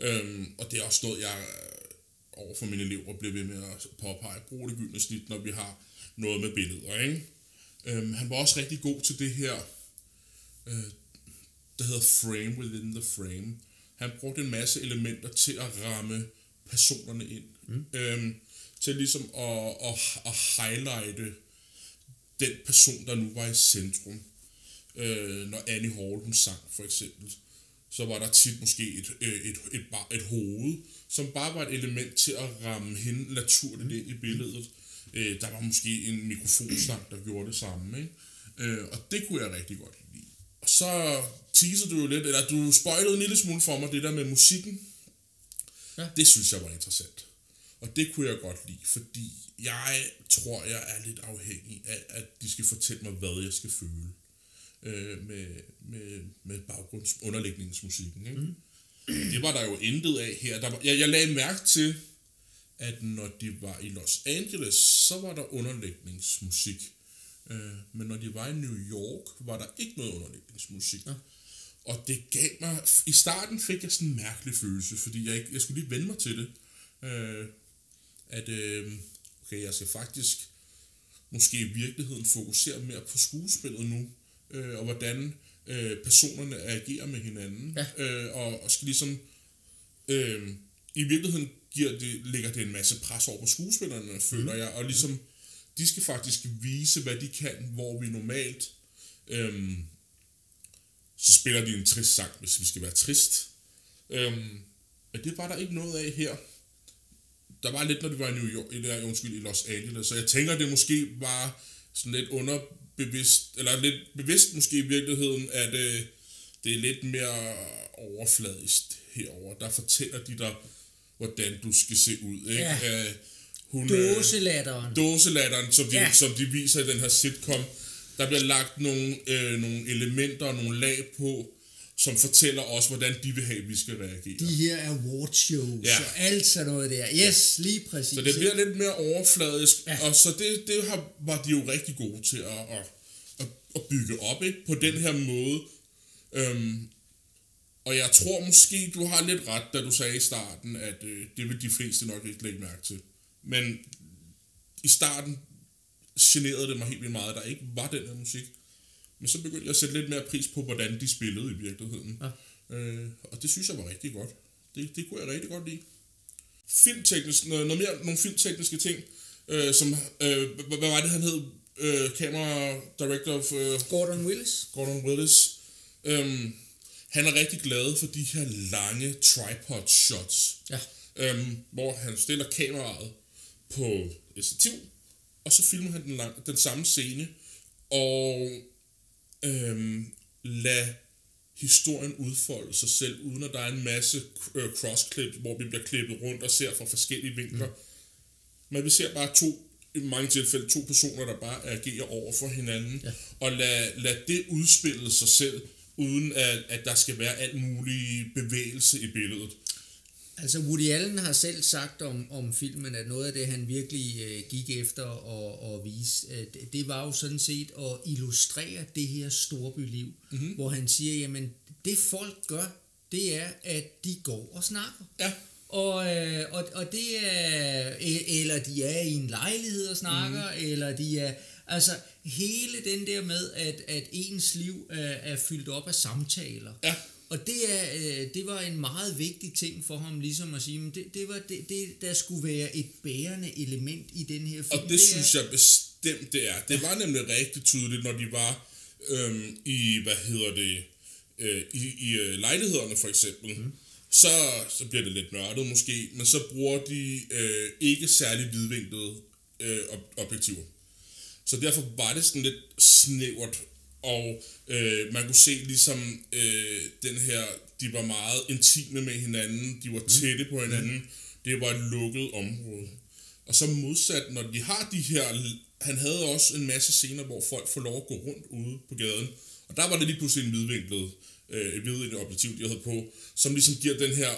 [SPEAKER 1] Øhm, og det er også noget, jeg øh, over for mine elever bliver ved med at påpege. Brug det gyldne snit, når vi har noget med billeder, ikke? Øhm, han var også rigtig god til det her, øh, der hedder frame within the frame. Han brugte en masse elementer til at ramme personerne ind. Mm. Øhm, til ligesom at, at, at highlighte den person, der nu var i centrum. Øh, når Annie Hall, hun sang for eksempel, så var der tit måske et, øh, et, et, bar, et hoved, som bare var et element til at ramme hende naturligt ind i billedet. Øh, der var måske en mikrofonstang, der gjorde det samme. Ikke? Øh, og det kunne jeg rigtig godt. Og så teasede du jo lidt, eller du spoilede en lille smule for mig, det der med musikken.
[SPEAKER 2] Ja.
[SPEAKER 1] Det synes jeg var interessant. Og det kunne jeg godt lide, fordi jeg tror, jeg er lidt afhængig af, at de skal fortælle mig, hvad jeg skal føle øh, med, med, med baggrundsunderlægningsmusikken. Ikke? Mm. Det var der jo intet af her. Der var, jeg, jeg lagde mærke til, at når de var i Los Angeles, så var der underlægningsmusik. Øh, men når de var i New York, var der ikke noget underlægningsmusik.
[SPEAKER 2] Ja.
[SPEAKER 1] Og det gav mig... I starten fik jeg sådan en mærkelig følelse, fordi jeg, ikke, jeg skulle lige vende mig til det. Øh, at, øh, okay, jeg skal faktisk måske i virkeligheden fokusere mere på skuespillet nu, øh, og hvordan øh, personerne agerer med hinanden,
[SPEAKER 2] Ja.
[SPEAKER 1] øh, og, og skal ligesom, øh, i virkeligheden giver det, lægger det en masse pres over på skuespillerne, føler jeg, og ligesom, de skal faktisk vise, hvad de kan, hvor vi normalt, øh, så spiller de en trist sang, hvis vi skal være trist. Øhm, men det var der ikke noget af her. Der var lidt, når det var i New York, eller undskyld, i Los Angeles, så jeg tænker, det måske var sådan lidt underbevidst, eller lidt bevidst måske i virkeligheden, at øh, det er lidt mere overfladisk herover. Der fortæller de dig, hvordan du skal se ud. Ikke?
[SPEAKER 2] Ja.
[SPEAKER 1] Øh, hun, øh,
[SPEAKER 2] Dåselatteren.
[SPEAKER 1] dåselatteren, som de,
[SPEAKER 2] Ja.
[SPEAKER 1] ja. som de viser i den her sitcom. Der bliver lagt nogle, øh, nogle elementer og nogle lag på, som fortæller os, hvordan de vil have, at vi skal reagere.
[SPEAKER 2] De her award shows
[SPEAKER 1] Ja.
[SPEAKER 2] og alt sådan noget der. Yes, lige præcis.
[SPEAKER 1] Så det bliver lidt mere overfladisk,
[SPEAKER 2] Ja.
[SPEAKER 1] ja. og så det, det har, var de jo rigtig gode til at, at, at, at bygge op ikke? på den her måde. Øhm, og jeg tror måske, du har lidt ret, da du sagde i starten, at øh, det vil de fleste nok ikke lægge mærke til. Men i starten generede det mig helt vildt meget, at der ikke var den her musik. Men så begyndte jeg at sætte lidt mere pris på, hvordan de spillede i virkeligheden.
[SPEAKER 2] Ja.
[SPEAKER 1] Øh, og det synes jeg var rigtig godt. Det, det kunne jeg rigtig godt lide. Filmteknisk, noget, noget mere, nogle filmtekniske ting, øh, som, øh, hvad, hvad var det, han hed? Øh, camera director of øh,
[SPEAKER 2] Gordon Willis.
[SPEAKER 1] Gordon Willis. Øhm, han er rigtig glad for de her lange tripod shots,
[SPEAKER 2] Ja.
[SPEAKER 1] øhm, hvor han stiller kameraet på et stativ, og så filmer han den, lang, den samme scene, og øhm, lad historien udfolde sig selv, uden at der er en masse øh, crossclips, hvor vi bliver klippet rundt og ser fra forskellige vinkler. Mm. Men vi ser bare to, i mange tilfælde, to personer, der bare agerer over for hinanden, ja. og lad, lad det udspille sig selv, uden at, at der skal være alt mulig bevægelse i billedet.
[SPEAKER 2] Altså Woody Allen har selv sagt om, om filmen, at noget af det, han virkelig øh, gik efter at, at vise, øh, det var jo sådan set at illustrere det her storbyliv, mm-hmm. hvor han siger, jamen det folk gør, det er, at de går og snakker.
[SPEAKER 1] Ja.
[SPEAKER 2] Og, øh, og, og det er, e, eller de er i en lejlighed og snakker, mm. eller de er, altså hele den der med, at, at ens liv er, er fyldt op af samtaler.
[SPEAKER 1] Ja.
[SPEAKER 2] Og det, er, øh, det var en meget vigtig ting for ham, ligesom at sige, det, det var det, det, der skulle være et bærende element i den her film.
[SPEAKER 1] Og det, det synes er, jeg bestemt, det er. Det var nemlig rigtig tydeligt, når de var øhm, i, hvad hedder det, øh, i, i øh, lejlighederne for eksempel. Mm. Så, så bliver det lidt nørdet måske, men så bruger de øh, ikke særlig vidvinklede øh, objektiver. Så derfor var det sådan lidt snævert og øh, man kunne se ligesom øh, den her, de var meget intime med hinanden, de var tætte på hinanden, mm. det var et lukket område. Og så modsat, når de har de her, han havde også en masse scener, hvor folk får lov at gå rundt ude på gaden, og der var det lige pludselig en vidvinklet, øh, et vidvinklet objektiv, de havde på, som ligesom giver den her,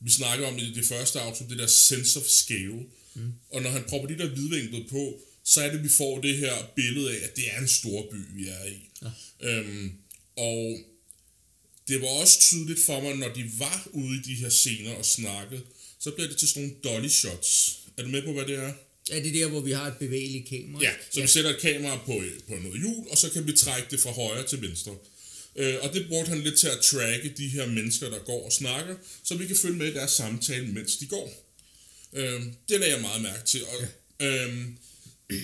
[SPEAKER 1] vi snakker om i det første afsnit, det der sense of scale. Mm. Og når han propper de der vidvinklet på, så er det, vi får det her billede af, at det er en stor by, vi er i. Ja. Øhm, og det var også tydeligt for mig, når de var ude i de her scener og snakkede, så bliver det til sådan nogle dolly shots. Er du med på, hvad det er?
[SPEAKER 2] Er det der, hvor vi har et bevægeligt kamera?
[SPEAKER 1] Ja, så ja. vi sætter et kamera på, på noget hjul, og så kan vi trække det fra højre til venstre. Øh, og det brugte han lidt til at tracke de her mennesker, der går og snakker, så vi kan følge med i deres samtale, mens de går. Øh, det lagde jeg meget mærke til. Og, ja. øh,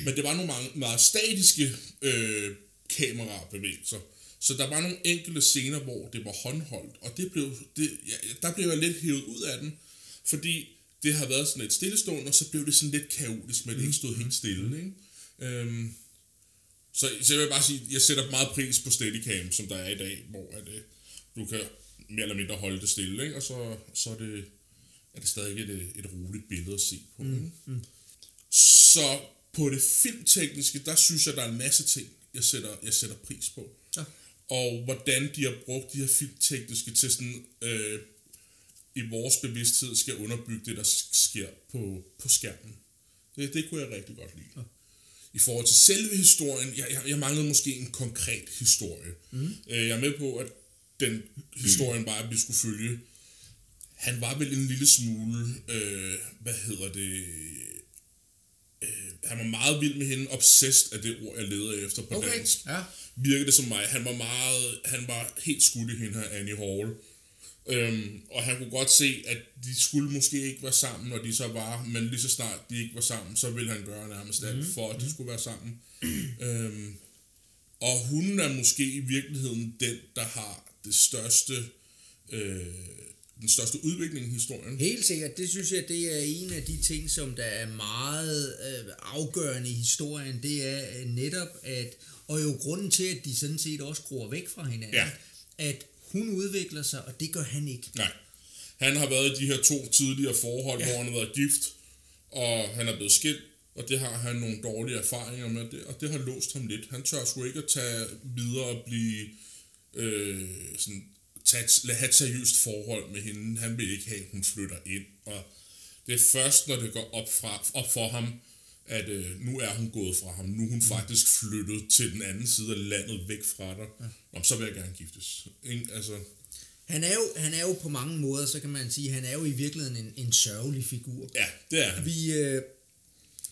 [SPEAKER 1] men det var nogle meget, meget statiske øh, kamerabevægelser. Så der var nogle enkelte scener, hvor det var håndholdt, og det blev, det, ja, der blev jeg lidt hævet ud af den, fordi det har været sådan lidt stillestående, og så blev det sådan lidt kaotisk, men det ikke stod helt stille. Ikke? Øhm, så, så jeg vil bare sige, jeg sætter meget pris på Steadicam, som der er i dag, hvor at, øh, du kan mere eller mindre holde det stille, ikke? og så, så er, det, er det stadig et, et roligt billede at se på. Mm. Mm. Så på det filmtekniske, der synes jeg, der er en masse ting, jeg sætter, jeg sætter pris på. Ja. Og hvordan de har brugt de her filmtekniske til sådan, øh, i vores bevidsthed skal underbygge det, der sker på, på skærmen. Det, det kunne jeg rigtig godt lide. Ja. I forhold til selve historien, jeg, jeg, jeg manglede måske en konkret historie. Mm. Jeg er med på, at den historien var, at vi skulle følge. Han var vel en lille smule, øh, hvad hedder det, han var meget vild med hende, obsessed af det ord, jeg leder efter på okay. dansk. Ja. Virkede det som mig. Han var meget, han var helt skudt i hende her, Annie Hall. Øhm, og han kunne godt se, at de skulle måske ikke være sammen, når de så var, men lige så snart de ikke var sammen, så ville han gøre nærmest alt, mm. for at de skulle være sammen. øhm, og hun er måske i virkeligheden den, der har det største øh, den største udvikling i historien.
[SPEAKER 2] Helt sikkert. Det synes jeg, det er en af de ting, som der er meget øh, afgørende i historien. Det er øh, netop, at, og jo grunden til, at de sådan set også gror væk fra hinanden, ja. at hun udvikler sig, og det gør han ikke.
[SPEAKER 1] Nej. Han har været i de her to tidligere forhold, ja. hvor han har været gift, og han er blevet skilt, og det har han nogle dårlige erfaringer med, det, og det har låst ham lidt. Han tør sgu ikke at tage videre og blive øh, sådan tage have et seriøst forhold med hende. Han vil ikke have, at hun flytter ind. Og det er først, når det går op, fra, op for ham, at øh, nu er hun gået fra ham. Nu er hun mm. faktisk flyttet til den anden side af landet, væk fra dig. Ja. Om så vil jeg gerne giftes. Ingen, altså,
[SPEAKER 2] han er, jo, han er jo på mange måder, så kan man sige, han er jo i virkeligheden en, en sørgelig figur.
[SPEAKER 1] Ja, det er han.
[SPEAKER 2] Vi, øh,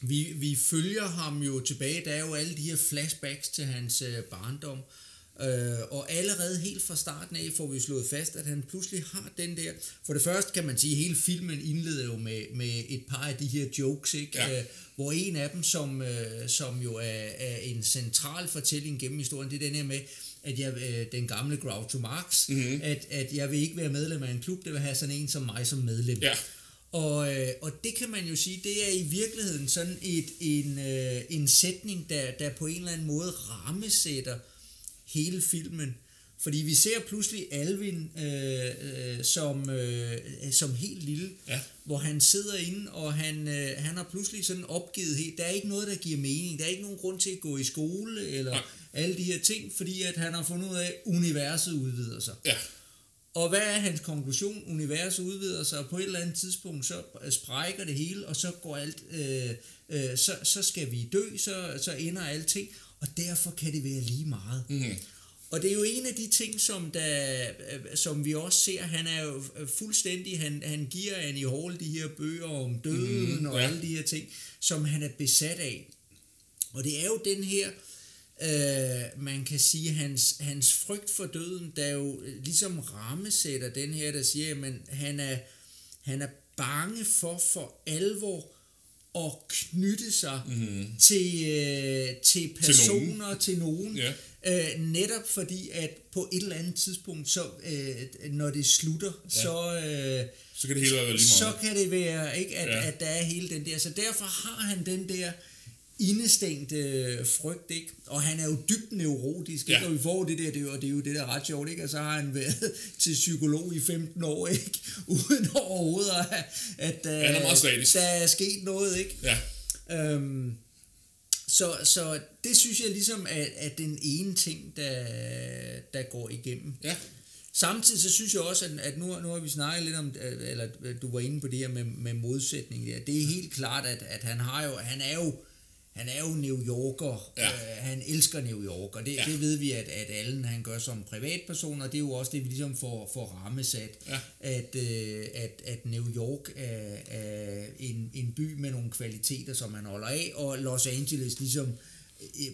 [SPEAKER 2] vi, vi følger ham jo tilbage. Der er jo alle de her flashbacks til hans øh, barndom. Øh, og allerede helt fra starten af får vi slået fast, at han pludselig har den der... For det første kan man sige, at hele filmen indleder jo med, med et par af de her jokes, ikke? Ja. Øh, hvor en af dem, som, øh, som jo er, er en central fortælling gennem historien, det er den her med, at jeg, øh, den gamle Groucho Marx, mm-hmm. at, at jeg vil ikke være medlem af en klub, det vil have sådan en som mig som medlem.
[SPEAKER 1] Ja.
[SPEAKER 2] Og, øh, og det kan man jo sige, det er i virkeligheden sådan et, en, øh, en sætning, der, der på en eller anden måde rammesætter hele filmen. Fordi vi ser pludselig Alvin øh, øh, som, øh, som helt lille,
[SPEAKER 1] Ja.
[SPEAKER 2] hvor han sidder inde, og han, øh, han har pludselig sådan opgivet helt. Der er ikke noget, der giver mening. Der er ikke nogen grund til at gå i skole, eller
[SPEAKER 1] Nej.
[SPEAKER 2] alle de her ting, fordi at han har fundet ud af, at universet udvider sig.
[SPEAKER 1] Ja,
[SPEAKER 2] Og hvad er hans konklusion? Universet udvider sig, og på et eller andet tidspunkt, så sprækker det hele, og så går alt, øh, øh, så, så skal vi dø, så, så ender alting, og derfor kan det være lige meget.
[SPEAKER 1] mm-hmm.
[SPEAKER 2] Og det er jo en af de ting, som, der, øh, som vi også ser, han er jo øh, fuldstændig, han, han giver Annie Hall de her bøger om døden mm, og
[SPEAKER 1] ja.
[SPEAKER 2] alle de her ting, som han er besat af. Og det er jo den her, øh, man kan sige, hans, hans frygt for døden, der jo øh, ligesom rammesætter den her, der siger, at han er, han er bange for for alvor at knytte sig mm. til, øh, til personer, til nogen,
[SPEAKER 1] Ja.
[SPEAKER 2] øh, netop fordi, at på et eller andet tidspunkt, så, øh, når det slutter, ja. så... Øh,
[SPEAKER 1] så kan det hele være lige
[SPEAKER 2] så
[SPEAKER 1] meget.
[SPEAKER 2] kan det være, ikke, at,
[SPEAKER 1] ja.
[SPEAKER 2] at der er hele den der. Så derfor har han den der indestængte øh, frygt, ikke? Og han er jo dybt neurotisk, ikke?
[SPEAKER 1] Ja.
[SPEAKER 2] Og vi får det der, det er, jo, det er jo det der er ret sjovt, ikke? Og så har han været til psykolog i 15 år, ikke? Uden overhovedet at, at øh,
[SPEAKER 1] Han er
[SPEAKER 2] der er sket noget, ikke?
[SPEAKER 1] Ja,
[SPEAKER 2] Øhm, så, så det synes jeg ligesom er, er den ene ting, der, der går igennem.
[SPEAKER 1] ja,
[SPEAKER 2] Samtidig så synes jeg også, at, at nu, nu har vi snakket lidt om, øh, eller du var inde på det her med, med modsætning der. Det er helt klart, at, at han har jo, han er jo, han er jo New Yorker.
[SPEAKER 1] Ja.
[SPEAKER 2] Øh, han elsker New York, og det,
[SPEAKER 1] Ja.
[SPEAKER 2] det ved vi, at, at Allen han gør som privatperson, og det er jo også det, vi ligesom får, får rammesat,
[SPEAKER 1] Ja.
[SPEAKER 2] at, øh, at, at New York er, er en, en by med nogle kvaliteter, som han holder af, og Los Angeles ligesom i, i,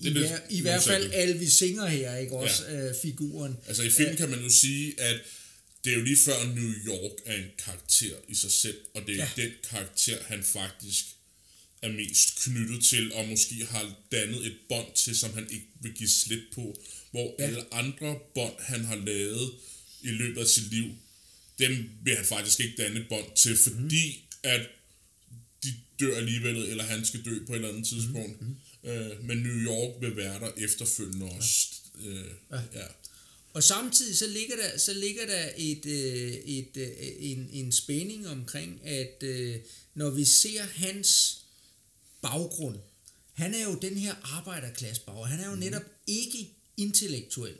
[SPEAKER 2] i,
[SPEAKER 1] Det er
[SPEAKER 2] hver, i hvert fald. Alvis Singer her, ikke også, ja. øh, figuren.
[SPEAKER 1] altså i filmen kan man jo sige, at det er jo lige før New York er en karakter i sig selv, og det er. Ja. den karakter, han faktisk er mest knyttet til, og måske har dannet et bånd til, som han ikke vil give slip på, hvor ja.
[SPEAKER 2] Ja.
[SPEAKER 1] alle andre bånd, han har lavet i løbet af sit liv, dem vil han faktisk ikke danne et bånd til, fordi mm. at de dør alligevel, eller han skal dø på et eller andet tidspunkt. Mm. Øh, men New York vil være der efterfølgende også. Øh, ja. ja.
[SPEAKER 2] Og samtidig så ligger der, så ligger der et, øh, et, øh, en, en spænding omkring, at øh, når vi ser hans baggrund, han er jo den her arbejderklasse baggrund, han er jo netop ikke intellektuel.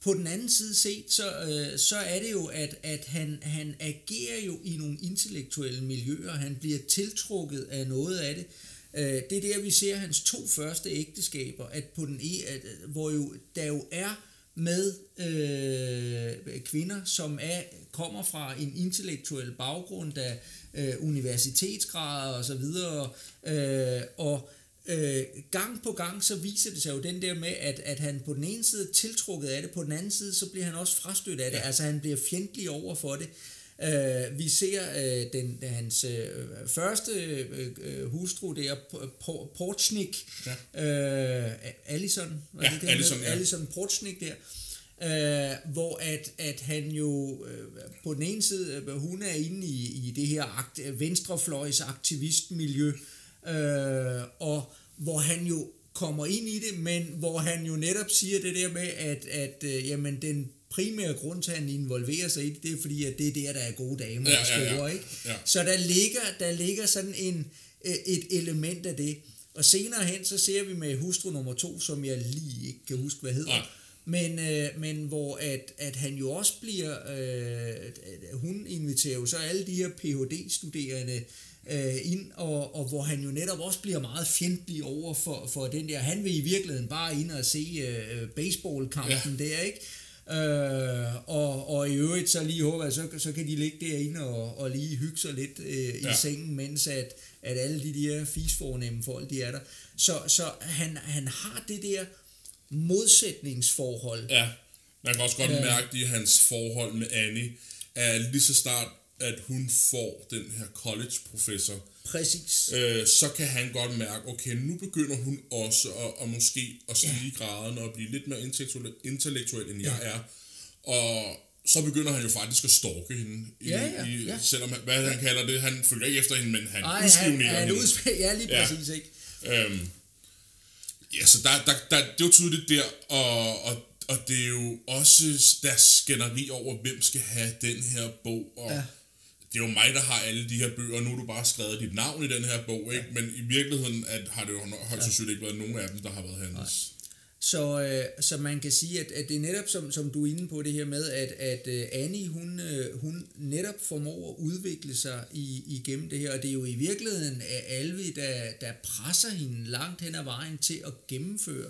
[SPEAKER 2] På den anden side set, så, øh, så er det jo, at, at han, han agerer jo i nogle intellektuelle miljøer, han bliver tiltrukket af noget af det. Øh, det er der, vi ser hans to første ægteskaber, at på den e, at, hvor jo, der jo er med øh, kvinder, som er, kommer fra en intellektuel baggrund, der øh, universitetsgrader og så videre, øh, og øh, gang på gang, så viser det sig jo den der med, at, at han på den ene side er tiltrukket af det, på den anden side, så bliver han også frastødt af det, ja. altså han bliver fjendtlig over for det. Uh, vi ser uh, den, hans uh, første uh, hustru der, P- Porchnik, ja. uh, Allison,
[SPEAKER 1] Ja, Allison, ja.
[SPEAKER 2] Allison Porchnik der, Uh, hvor at, at han jo uh, på den ene side, uh, hun er inde i, i det her akt, venstrefløjs aktivistmiljø, uh, og hvor han jo kommer ind i det, men hvor han jo netop siger det der med, at, at uh, jamen, den primære grund til, at han involverer sig i det, det er fordi, at det er der, der er gode damer
[SPEAKER 1] Ja,
[SPEAKER 2] og
[SPEAKER 1] ja, ja.
[SPEAKER 2] skriver, ikke?
[SPEAKER 1] Ja.
[SPEAKER 2] Så der ligger, der ligger sådan en, øh, et element af det. Og senere hen, så ser vi med hustru nummer to, som jeg lige ikke kan huske, hvad hedder.
[SPEAKER 1] Nej.
[SPEAKER 2] Men, øh, men hvor at, at han jo også bliver, øh, hun inviterer jo så alle de her Ph.D.-studerende øh, ind, og, og hvor han jo netop også bliver meget fjendtlig over for, for den der. Han vil i virkeligheden bare ind og se øh, baseballkampen ja. der, ikke? Øh, og, og i øvrigt så lige håber jeg, så, så kan de ligge derinde og, og lige hygge sig lidt øh, i
[SPEAKER 1] Ja.
[SPEAKER 2] sengen, mens at, at alle de der fisfornemme folk, de er der. Så, så han, han har det der modsætningsforhold.
[SPEAKER 1] Ja, man kan også godt ja. mærke det i hans forhold med Annie, at lige så snart, at hun får den her college-professor,
[SPEAKER 2] Præcis.
[SPEAKER 1] øh, så kan han godt mærke, okay, nu begynder hun også at, at måske at stige ja. graden og blive lidt mere intellektuel, intellektuel end jeg er. Og så begynder han jo faktisk at stalke hende. I,
[SPEAKER 2] Ja, ja,
[SPEAKER 1] i,
[SPEAKER 2] ja.
[SPEAKER 1] Selvom, han- hvad han kalder det, han følger ikke efter hende, men han
[SPEAKER 2] Ej, han,
[SPEAKER 1] udspionerer
[SPEAKER 2] han
[SPEAKER 1] hende.
[SPEAKER 2] udspil, ja, lige
[SPEAKER 1] Ja.
[SPEAKER 2] præcis, ikke?
[SPEAKER 1] Øhm, ja, så der, der, der, det er jo tydeligt der, og, og, og det er jo også deres skænderi over, hvem skal have den her bog, og
[SPEAKER 2] Ja.
[SPEAKER 1] ja. det er jo mig, der har alle de her bøger, og nu har du bare skrevet dit navn i den her bog, ikke? men i virkeligheden at, har det jo højst sandsynligt ikke været nogen af dem, der har været hans.
[SPEAKER 2] Så, øh, så man kan sige, at, at det er netop, som, som du er inde på det her med, at, at øh, Annie, hun, øh, hun netop formår at udvikle sig i, igennem det her, og det er jo i virkeligheden af Alvi, der, der presser hende langt hen ad vejen til at gennemføre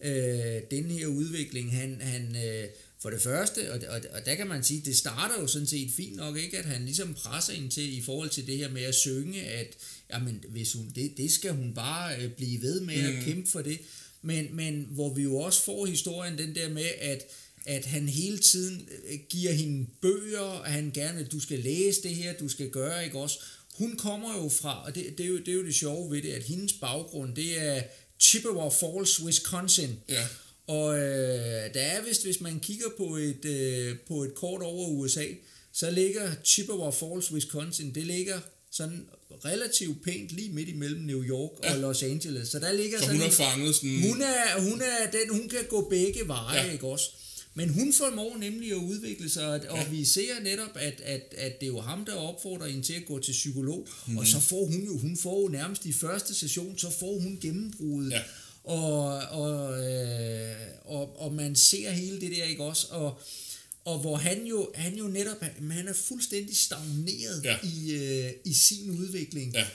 [SPEAKER 2] øh, den her udvikling. Han, han øh, for det første, og, og, og der kan man sige, det starter jo sådan set fint nok, ikke, at han ligesom presser hende til i forhold til det her med at synge, at jamen, hvis hun, det, det skal hun bare øh, blive ved med at kæmpe for det. Men, men hvor vi jo også får historien den der med, at, at han hele tiden øh, giver hende bøger, og han gerne, du skal læse det her, du skal gøre, ikke også? Hun kommer jo fra, og det, det, er, jo, det er jo det sjove ved det, at hendes baggrund, det er Chippewa Falls, Wisconsin.
[SPEAKER 1] Ja.
[SPEAKER 2] Og øh, der er vist, hvis man kigger på et, øh, på et kort over USA, så ligger Chippewa Falls, Wisconsin, det ligger sådan relativt pænt lige midt imellem New York og
[SPEAKER 1] Ja.
[SPEAKER 2] Los Angeles. Så der ligger
[SPEAKER 1] Så
[SPEAKER 2] sådan
[SPEAKER 1] hun har fanget sådan...
[SPEAKER 2] hun er, hun er den, hun kan gå begge veje, ja. Ikke også? Men hun formår nemlig at udvikle sig, og, og
[SPEAKER 1] Ja.
[SPEAKER 2] vi ser netop, at, at, at det er jo ham, der opfordrer hende til at gå til psykolog, mm. og så får hun jo, hun får jo nærmest i første session, så får hun gennembruddet,
[SPEAKER 1] Ja.
[SPEAKER 2] og, og, øh, og, og man ser hele det der, ikke også? Og, og hvor han jo, han jo netop, han han er fuldstændig stagneret
[SPEAKER 1] Ja.
[SPEAKER 2] i, øh, i sin udvikling.
[SPEAKER 1] Ja,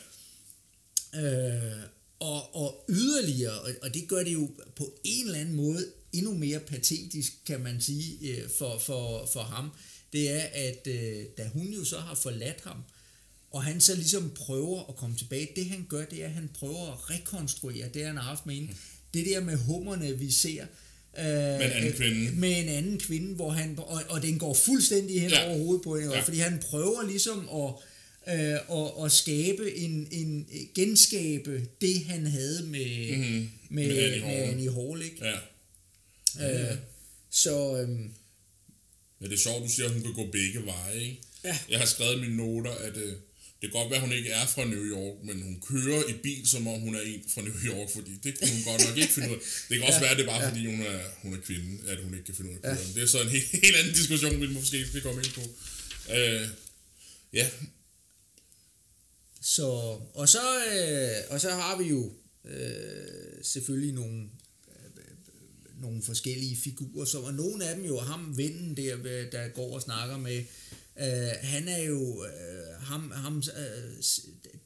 [SPEAKER 2] Øh, og, og yderligere, og, og det gør det jo på en eller anden måde endnu mere patetisk, kan man sige, øh, for, for, for ham, det er, at øh, da hun jo så har forladt ham, og han så ligesom prøver at komme tilbage, det han gør, det er, at han prøver at rekonstruere det, han har haft med hende. Det der med hummerne, vi ser, øh, med
[SPEAKER 1] en anden kvinde.
[SPEAKER 2] Med en anden kvinde, hvor han, og, og den går fuldstændig hen
[SPEAKER 1] Ja.
[SPEAKER 2] over hovedet på hende,
[SPEAKER 1] Ja.
[SPEAKER 2] ja. fordi han prøver ligesom at øh, og, og skabe en, en genskabe det han havde med,
[SPEAKER 1] Mhm.
[SPEAKER 2] mm-hmm. med,
[SPEAKER 1] Med Annie Hall.
[SPEAKER 2] med Annie Hall, ikke?
[SPEAKER 1] ja.
[SPEAKER 2] Øh, så øhm,
[SPEAKER 1] Men det er sjovt, du siger, at hun kan gå begge veje, ikke?
[SPEAKER 2] Ja.
[SPEAKER 1] Jeg har skrevet i mine noter, at øh, det kan godt være, at hun ikke er fra New York, men hun kører i bil, som om hun er en fra New York, fordi det kunne hun godt nok ikke finde ud af. Det kan også
[SPEAKER 2] Ja,
[SPEAKER 1] være, at det er bare
[SPEAKER 2] ja.
[SPEAKER 1] fordi, hun er, hun er kvinde, at hun ikke kan finde ud af at køre. Men Det er så en helt, helt anden diskussion, vi måske skal komme ind på. Øh, ja,
[SPEAKER 2] Så, og, så, øh, og så har vi jo øh, selvfølgelig nogle, øh, nogle forskellige figurer, som, og nogle af dem jo, ham vennen der, der går og snakker med, øh, han er jo øh, ham, ham, øh,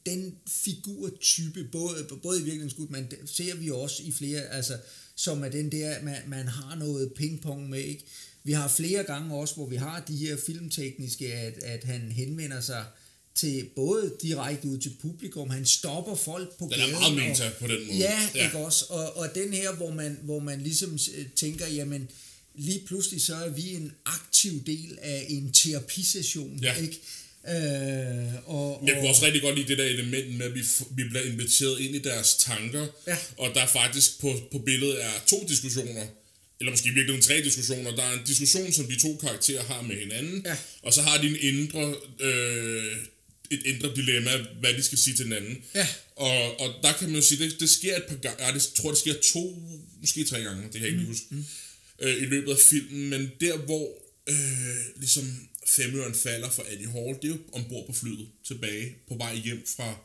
[SPEAKER 2] den figurtype, både, både i virkeligheden men det ser vi også i flere, altså, som er den der, man, man har noget pingpong med, ikke? Vi har flere gange også, hvor vi har de her filmtekniske, at, at han henvender sig til både direkte ud til publikum, han stopper folk på
[SPEAKER 1] den er
[SPEAKER 2] gaden.
[SPEAKER 1] meget
[SPEAKER 2] og-
[SPEAKER 1] meta på den måde.
[SPEAKER 2] Ja, ja. ikke også? Og, og den her, hvor man, hvor man ligesom øh, tænker, jamen, lige pludselig så er vi en aktiv del af en terapisession,
[SPEAKER 1] Ja.
[SPEAKER 2] ikke? Øh, og,
[SPEAKER 1] Men jeg kunne
[SPEAKER 2] og-
[SPEAKER 1] også rigtig godt lide det der element med, at vi, vi bliver inviteret ind i deres tanker,
[SPEAKER 2] Ja.
[SPEAKER 1] og der faktisk på, på billedet er to diskussioner, eller måske virkelig tre diskussioner. Der er en diskussion, som de to karakterer har med hinanden,
[SPEAKER 2] Ja.
[SPEAKER 1] og så har de en indre, øh, et indre dilemma, hvad de skal sige til hinanden.
[SPEAKER 2] Ja.
[SPEAKER 1] Og, og der kan man jo sige, det, det sker et par gange, jeg tror, det sker to, måske tre gange, det kan jeg ikke mm. huske, mm. Øh, i løbet af filmen, men der, hvor øh, ligesom femøren falder for Annie Hall, det er jo ombord på flyet tilbage, på vej hjem fra,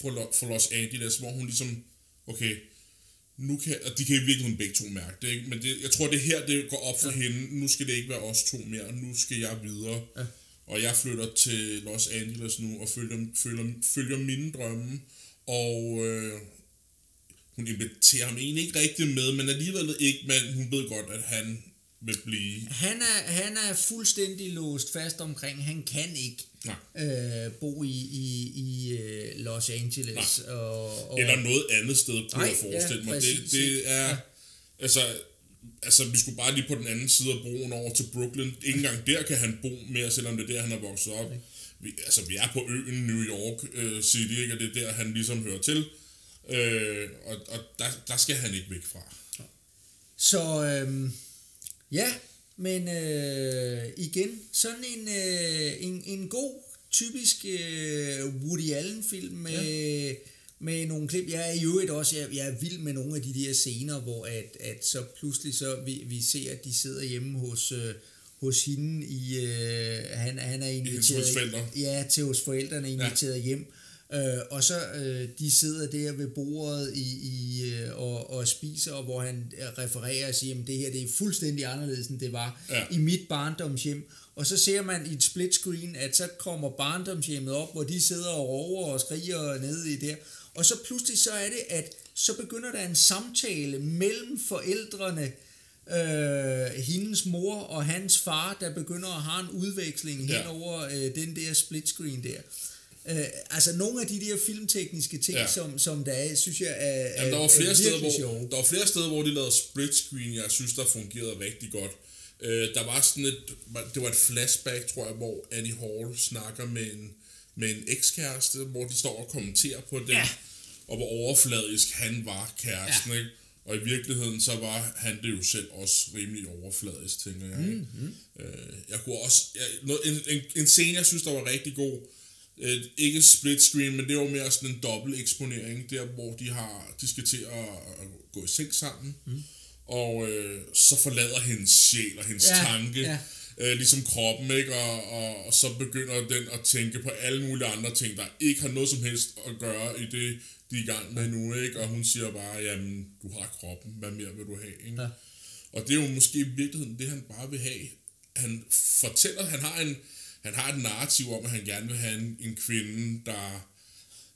[SPEAKER 1] fra, Lo- fra Los Angeles, hvor hun ligesom, okay, nu kan, og de kan i virkeligheden begge to mærke det, ikke? men det, jeg tror, det er her, det går op for ja. hende, nu skal det ikke være os to mere, nu skal jeg videre, ja. og jeg flytter til Los Angeles nu, og følger, følger, følger mine drømme, og øh, hun inviterer ham egentlig ikke rigtig med, men alligevel ikke, men hun ved godt, at han vil blive...
[SPEAKER 2] han, er, han er fuldstændig låst fast omkring, han kan ikke
[SPEAKER 1] Nej.
[SPEAKER 2] øh, bo i, i, i øh, Los Angeles. Og, og,
[SPEAKER 1] Eller noget andet sted, kunne
[SPEAKER 2] Nej,
[SPEAKER 1] jeg forestille
[SPEAKER 2] ja,
[SPEAKER 1] mig. Det,
[SPEAKER 2] præcis,
[SPEAKER 1] det er...
[SPEAKER 2] ja.
[SPEAKER 1] Altså, altså, vi skulle bare lige på den anden side af broen over til Brooklyn. Ikke engang der kan han bo mere, selvom det er der, han er vokset op. Vi, altså, vi er på øen New York øh, City, ikke? og det er der, han ligesom hører til. Øh, og og der, der skal han ikke væk fra.
[SPEAKER 2] Så øhm, ja, Men øh, igen, sådan en, øh, en, en god, typisk øh, Woody Allen-film med, ja. med nogle klip. Jeg er i øvrigt også, jeg, jeg er vild med nogle af de der scener, hvor at, at så pludselig så vi, vi ser, at de sidder hjemme hos... Øh, hos hende i øh, han, han er inviteret ja til hos forældrene inviteret ja. hjem Øh, og så øh, de sidder der ved bordet i, i, øh, og, og spiser, og hvor han refererer og siger, at det her det er fuldstændig anderledes, end det var ja. i mit barndomshjem. Og så ser man i et split screen, at så kommer barndomshjemmet op, hvor de sidder og råber og skriger nede i der. Og så pludselig så er det, at så begynder der en samtale mellem forældrene, øh, hendes mor og hans far, der begynder at have en udveksling ja. hen over øh, den der split screen der. Øh, altså nogle af de der filmtekniske ting, ja. som, som der er, synes jeg er,
[SPEAKER 1] Jamen, der var flere steder, hvor, sjove. Der var flere steder, hvor de lavede split screen, jeg synes, der fungerede rigtig godt. Øh, der var sådan et, det var et flashback, tror jeg, hvor Annie Hall snakker med en, med en ekskæreste, hvor de står og kommenterer på det, ja. og hvor overfladisk han var kæresten, ja. ikke? Og i virkeligheden, så var han det jo selv også rimelig overfladisk, tænker jeg. Ikke? Mm-hmm. Øh, jeg kunne også... Jeg, noget, en, en, en scene, jeg synes, der var rigtig god, øh, ikke split screen, men det var mere sådan en dobbelt eksponering, der hvor de har, de skal til at, at gå i seng sammen, mm. og øh, så forlader hendes sjæl og hendes ja, tanke, ja. Øh, ligesom kroppen, ikke? Og, og, og så begynder den at tænke på alle mulige andre ting, der ikke har noget som helst at gøre i det, de er i gang med nu, ikke? Og hun siger bare, jamen, du har kroppen, hvad mere vil du have, ikke? Ja. Og det er jo måske i virkeligheden det, han bare vil have. Han fortæller, han har en, han har et narrativ om, at han gerne vil have en, en kvinde, der,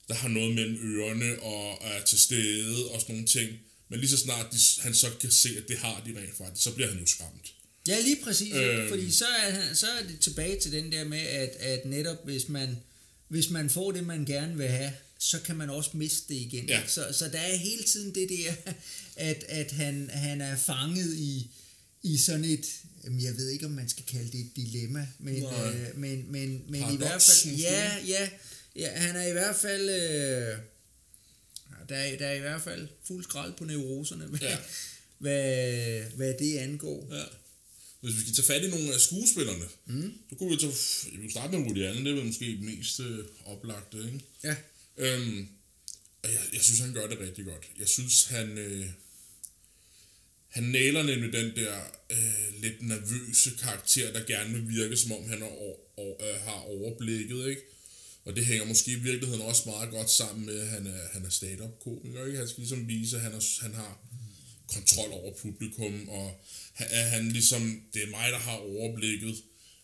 [SPEAKER 1] der har noget mellem ørerne og er til stede og sådan nogle ting. Men lige så snart de, han så kan se, at det har de rent faktisk, så bliver han jo skræmt.
[SPEAKER 2] Ja, lige præcis. Øh, fordi så er, så er det tilbage til den der med, at, at netop hvis man, hvis man får det, man gerne vil have, så kan man også miste det igen. Ja. Så, så der er hele tiden det der, at, at han, han er fanget i, i sådan et, jeg ved ikke, om man skal kalde det et dilemma, men, øh, men, men, men i hvert fald, ja, ja, ja, han er i hvert fald, øh, der, er, der er i hvert fald fuld skrald på neuroserne, hvad, ja. hvad, hvad det angår. Ja.
[SPEAKER 1] Hvis vi skal tage fat i nogle af skuespillerne, mm. så kunne vi tage, vi kunne starte med Woody Allen, det er måske det mest øh, oplagte, ikke? Ja. Øhm, jeg, jeg synes, han gør det rigtig godt. Jeg synes, han... Øh, han næler nemlig den der øh, lidt nervøse karakter, der gerne vil virke, som om han er over, over, øh, har overblikket, ikke? Og det hænger måske i virkeligheden også meget godt sammen med, at han er, han er stand-up-komiker, ikke? Han skal ligesom vise, at han, er, han har kontrol over publikum, og at han ligesom, det er mig, der har overblikket.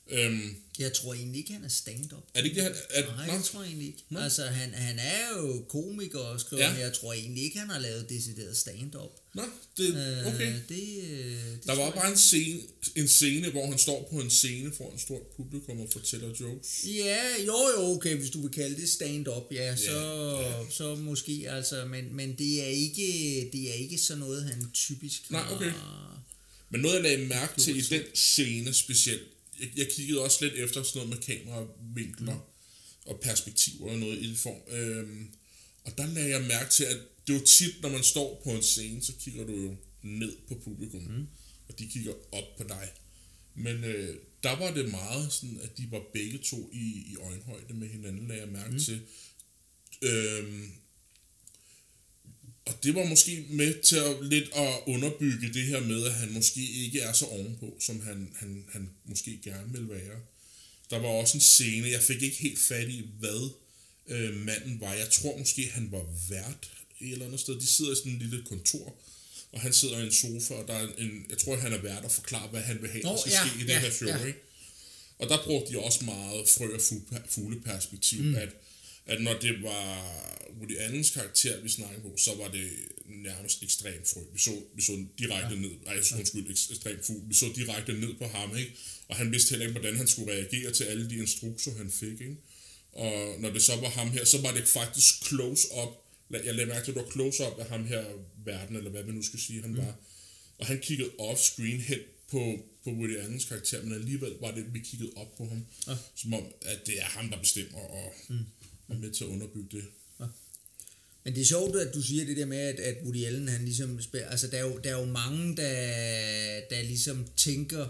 [SPEAKER 2] Øhm, jeg tror egentlig ikke, han er stand-up.
[SPEAKER 1] Er det ikke det, han
[SPEAKER 2] er? Nej, tror jeg egentlig ikke. Nå. Altså, han, han er jo komiker og skriver, ja. men jeg tror egentlig ikke, han har lavet decideret stand-up.
[SPEAKER 1] Nå, det, øh, okay. Øh, det, det der var bare en scene, en scene, hvor han står på en scene for en stort publikum og fortæller jokes.
[SPEAKER 2] Ja, jo jo, okay, hvis du vil kalde det stand-up, ja, ja, så, ja. så måske, altså, men, men det, er ikke, det er ikke sådan noget, han typisk
[SPEAKER 1] Nej, okay. Men noget, jeg lagde mærke til i den scene specielt, jeg, jeg kiggede også lidt efter sådan noget med kameravinkler mm. og perspektiver og noget i det form. Øhm, og der lagde jeg mærke til, at det er jo tit, når man står på en scene, så kigger du jo ned på publikum, mm. og de kigger op på dig. Men øh, der var det meget sådan, at de var begge to i, i øjenhøjde med hinanden, lagde jeg mærke mm. til. Øhm, og det var måske med til at lidt at underbygge det her med, at han måske ikke er så ovenpå, som han, han, han måske gerne vil være. Der var også en scene, jeg fik ikke helt fat i, hvad øh, manden var. Jeg tror måske, han var vært et eller andet sted. De sidder i sådan en lille kontor, og han sidder i en sofa, og der er en, jeg tror, han er vært og forklarer, hvad han vil have, der skal ja, ske i det ja, her show. Ja. Ikke? Og der brugte de også meget frø- og fugleperspektiv, mm. at at når det var Woody Allens karakter, vi snakkede på, så var det nærmest ekstremt frø. Vi så, vi så direkte ja. ned, ej, undskyld, ekstremt fugl. Vi så direkte ned på ham, ikke? Og han vidste heller ikke, hvordan han skulle reagere til alle de instrukser, han fik, ikke? Og når det så var ham her, så var det faktisk close-up. Jeg lagde mærke til, at det var close-up af ham her verden, eller hvad vi nu skal sige, han mm. var. Og han kiggede off-screen hen på, på Woody Allens karakter, men alligevel var det, vi kiggede op på ham. Ja. Som om, at det er ham, der bestemmer, og mm er med til at underbygge det. Ja.
[SPEAKER 2] Men det er sjovt, at du siger det der med, at, at Woody Allen, han ligesom, altså der er jo, der er jo mange, der, der ligesom tænker